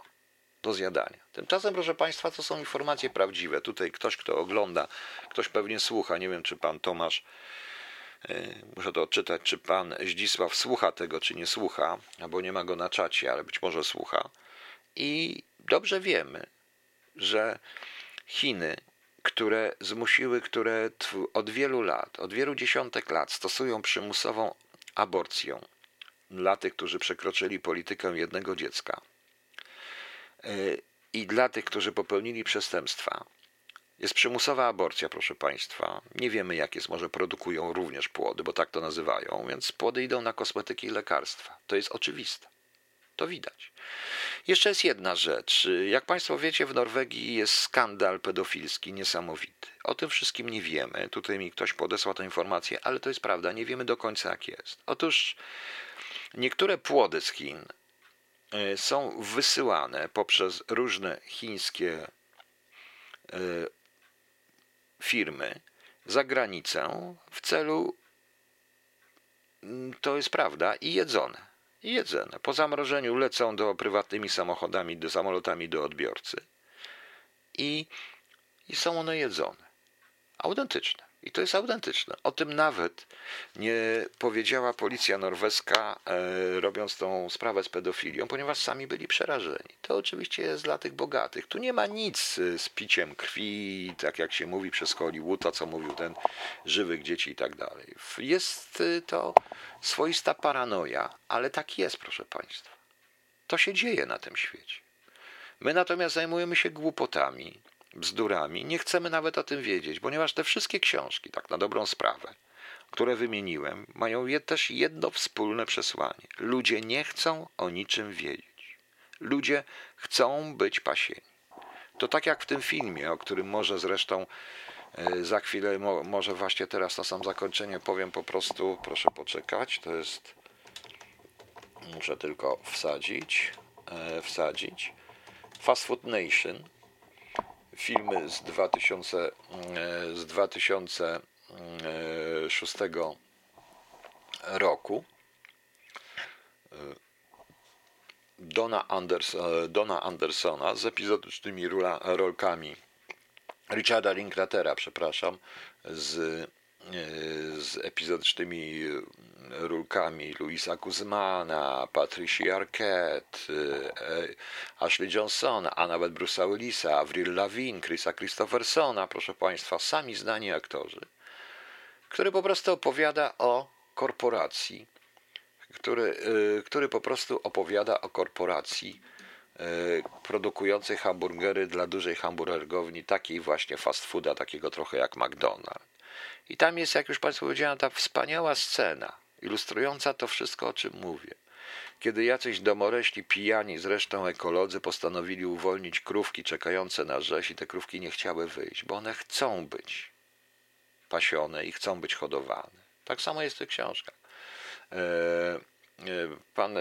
Do zjadania. Tymczasem, proszę Państwa, to są informacje prawdziwe. Tutaj ktoś, kto ogląda, ktoś pewnie słucha, nie wiem, czy Pan Tomasz muszę to odczytać, czy pan Zdzisław słucha tego, czy nie słucha, albo nie ma go na czacie, ale być może słucha. I dobrze wiemy, że Chiny, które zmusiły, które od wielu lat, od wielu dziesiątek lat stosują przymusową aborcję dla tych, którzy przekroczyli politykę jednego dziecka e, i dla tych, którzy popełnili przestępstwa, jest przymusowa aborcja, proszę Państwa. Nie wiemy, jak jest, może produkują również płody, bo tak to nazywają, więc płody idą na kosmetyki i lekarstwa. To jest oczywiste. To widać. Jeszcze jest jedna rzecz. Jak Państwo wiecie, w Norwegii jest skandal pedofilski niesamowity. O tym wszystkim nie wiemy. Tutaj mi ktoś podesłał tę informację, ale to jest prawda. Nie wiemy do końca, jak jest. Otóż niektóre płody z Chin e, są wysyłane poprzez różne chińskie e, firmy za granicę w celu, mm, to jest prawda, i jedzone. I jedzone. Po zamrożeniu lecą do prywatnymi samochodami, do samolotami do odbiorcy i, i są one jedzone. Autentyczne. I to jest autentyczne. O tym nawet nie powiedziała policja norweska, e, robiąc tą sprawę z pedofilią, ponieważ sami byli przerażeni. To oczywiście jest dla tych bogatych. Tu nie ma nic e, z piciem krwi, tak jak się mówi przez Hollywood, to co mówił ten żywych dzieci i tak dalej. Jest e, to swoista paranoja, ale tak jest, proszę Państwa. To się dzieje na tym świecie. My natomiast zajmujemy się głupotami, bzdurami. Nie chcemy nawet o tym wiedzieć, ponieważ te wszystkie książki, tak na dobrą sprawę, które wymieniłem, mają je też jedno wspólne przesłanie. Ludzie nie chcą o niczym wiedzieć. Ludzie chcą być pasieni. To tak jak w tym filmie, o którym może zresztą e, za chwilę, może właśnie teraz na sam zakończenie powiem po prostu, proszę poczekać, to jest, muszę tylko wsadzić, e, wsadzić, Fast Food Nation, filmy z 2000, e, z 2006 roku. Dona, Anders, e, Dona Andersona z epizodycznymi rolkami Richarda Linklatera, przepraszam, z E, z epizodycznymi rulkami Louisa Guzmana, Patricia Arquette, e, Ashley Johnsona, a nawet Bruce'a Willisa, Avril Lavigne, Chrisa Christophersona, proszę Państwa, sami znani aktorzy, który po prostu opowiada o korporacji, który, e, który po prostu opowiada o korporacji produkującej hamburgery dla dużej hamburgerowni, takiej właśnie fast fooda, takiego trochę jak McDonald's. I tam jest, jak już Państwu powiedziałem, ta wspaniała scena, ilustrująca to wszystko, o czym mówię. Kiedy jacyś domoreśli pijani, zresztą ekolodzy, postanowili uwolnić krówki czekające na rzeź i te krówki nie chciały wyjść, bo one chcą być pasione i chcą być hodowane. Tak samo jest w tych książkach. E, Pan,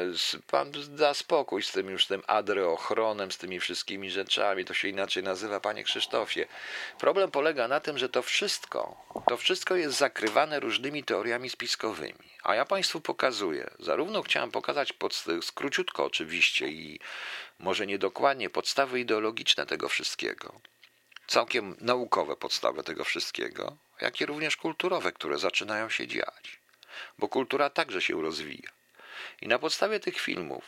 pan da spokój z tym już tym adreochronem, z tymi wszystkimi rzeczami, to się inaczej nazywa, panie Krzysztofie. Problem polega na tym, że to wszystko, to wszystko jest zakrywane różnymi teoriami spiskowymi. A ja państwu pokazuję, zarówno chciałem pokazać pod, skróciutko oczywiście i może niedokładnie podstawy ideologiczne tego wszystkiego, całkiem naukowe podstawy tego wszystkiego, jak i również kulturowe, które zaczynają się dziać. Bo kultura także się rozwija. I na podstawie tych filmów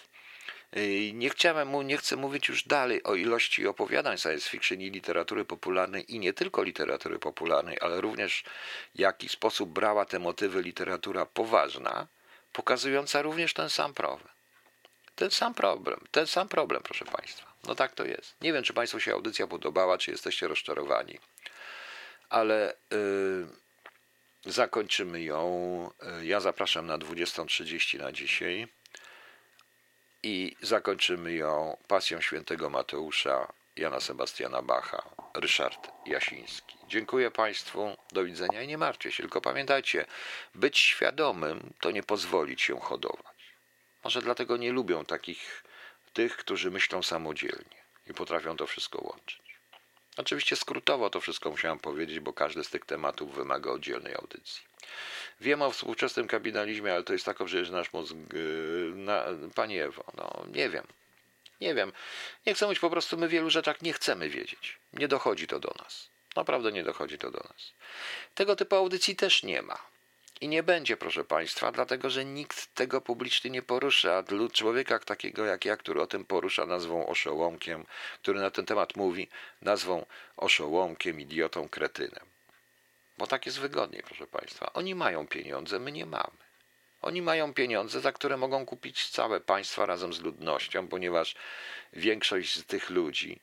y, nie chciałem, nie chcę mówić już dalej o ilości opowiadań science fiction i literatury popularnej i nie tylko literatury popularnej, ale również w jaki sposób brała te motywy literatura poważna, pokazująca również ten sam problem. Ten sam problem, ten sam problem, proszę Państwa. No tak to jest. Nie wiem, czy Państwu się audycja podobała, czy jesteście rozczarowani, ale yy, zakończymy ją. Yy, ja zapraszam na 20.30 na dzisiaj i zakończymy ją pasją świętego Mateusza, Jana Sebastiana Bacha, Ryszard Jasiński. Dziękuję Państwu, do widzenia i nie martwcie się, tylko pamiętajcie, być świadomym to nie pozwolić się hodować. Może dlatego nie lubią takich tych, którzy myślą samodzielnie i potrafią to wszystko łączyć. Oczywiście skrótowo to wszystko musiałem powiedzieć, bo każdy z tych tematów wymaga oddzielnej audycji. Wiem o współczesnym kapitalizmie, ale to jest tak że nasz mózg. Yy, na, Pani Ewo, no nie wiem. Nie wiem. Nie chcę mówić po prostu, my wielu rzeczach nie chcemy wiedzieć. Nie dochodzi to do nas. Naprawdę nie dochodzi to do nas. Tego typu audycji też nie ma. I nie będzie, proszę Państwa, dlatego że nikt tego publicznie nie porusza. A człowieka takiego jak ja, który o tym porusza, nazwą oszołomkiem, który na ten temat mówi, nazwą oszołomkiem, idiotą, kretynem. Bo tak jest wygodniej, proszę Państwa. Oni mają pieniądze, my nie mamy. Oni mają pieniądze, za które mogą kupić całe państwa razem z ludnością, ponieważ większość z tych ludzi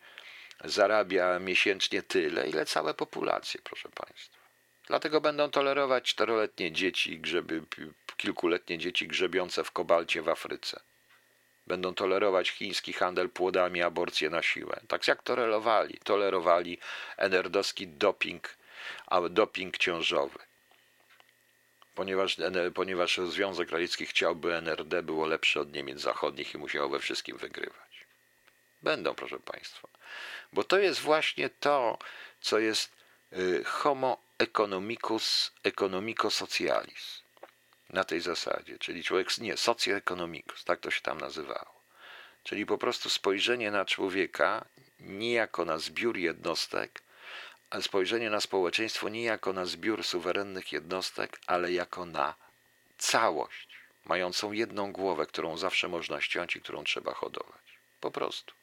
zarabia miesięcznie tyle, ile całe populacje, proszę Państwa. Dlatego będą tolerować czteroletnie dzieci, grzeby, kilkuletnie dzieci grzebiące w kobalcie w Afryce. Będą tolerować chiński handel płodami, aborcję na siłę. Tak jak tolerowali, tolerowali enerdowski doping, a doping ciążowy. Ponieważ, ponieważ Związek Radziecki chciałby NRD było lepsze od Niemiec Zachodnich i musiało we wszystkim wygrywać. Będą, proszę Państwa. Bo to jest właśnie to, co jest y, homo economicus economico socialis. Na tej zasadzie, czyli człowiek, nie, socjoeconomicus, tak to się tam nazywało. Czyli po prostu spojrzenie na człowieka nie jako na zbiór jednostek, a spojrzenie na społeczeństwo nie jako na zbiór suwerennych jednostek, ale jako na całość, mającą jedną głowę, którą zawsze można ściąć i którą trzeba hodować. Po prostu.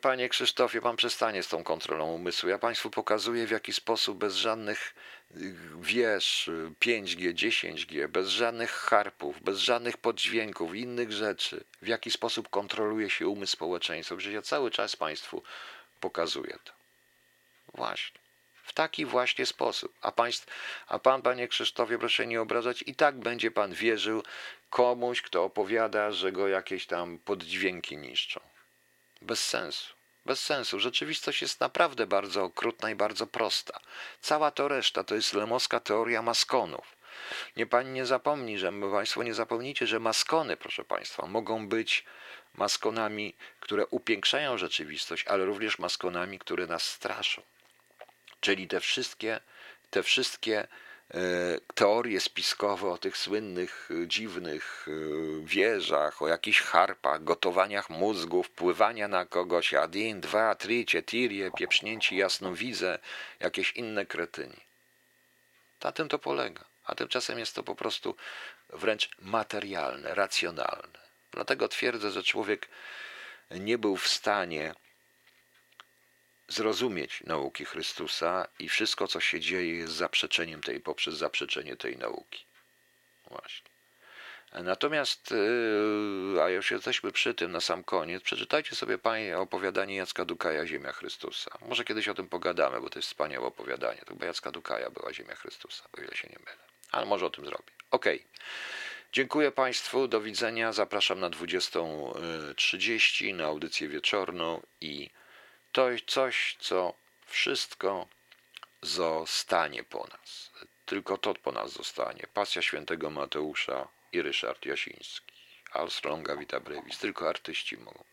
Panie Krzysztofie, pan przestanie z tą kontrolą umysłu. Ja państwu pokazuję, w jaki sposób bez żadnych y, wież 5G, 10G, bez żadnych harpów, bez żadnych poddźwięków, innych rzeczy, w jaki sposób kontroluje się umysł społeczeństwa. Przecież ja cały czas państwu pokazuję to. Właśnie. W taki właśnie sposób. A, państw, a pan, panie Krzysztofie, proszę nie obrażać, i tak będzie pan wierzył komuś, kto opowiada, że go jakieś tam poddźwięki niszczą. Bez sensu. Bez sensu. Rzeczywistość jest naprawdę bardzo okrutna i bardzo prosta. Cała to reszta to jest lemowska teoria maskonów. Nie pani nie zapomni, że państwo nie zapomnijcie, że maskony, proszę państwa, mogą być maskonami, które upiększają rzeczywistość, ale również maskonami, które nas straszą. Czyli te wszystkie, te wszystkie teorie spiskowe o tych słynnych, e, dziwnych e, wieżach, o jakichś harpach, gotowaniach mózgów, pływania na kogoś, adin, dwa, trzy, cztery, pieprznięci jasnowidze, jakieś inne kretyni. Na tym to polega. A tymczasem jest to po prostu wręcz materialne, racjonalne. Dlatego twierdzę, że człowiek nie był w stanie zrozumieć nauki Chrystusa i wszystko, co się dzieje, jest zaprzeczeniem tej, poprzez zaprzeczenie tej nauki. Właśnie. Natomiast, yy, a już jesteśmy przy tym na sam koniec, przeczytajcie sobie Panie opowiadanie Jacka Dukaja Ziemia Chrystusa. Może kiedyś o tym pogadamy, bo to jest wspaniałe opowiadanie. To chyba Jacka Dukaja była Ziemia Chrystusa, o ile się nie mylę. Ale może o tym zrobię. Okej. Okay. Dziękuję Państwu, do widzenia. Zapraszam na 20.30 na audycję wieczorną i to coś, co wszystko zostanie po nas. Tylko to po nas zostanie. Pasja świętego Mateusza, i Ryszard Jasiński. Armstronga Vita Brevis. Tylko artyści mogą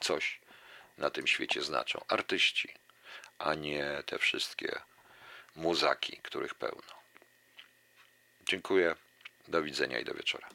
coś na tym świecie znaczą. Artyści, a nie te wszystkie muzaki, których pełno. Dziękuję. Do widzenia i do wieczora.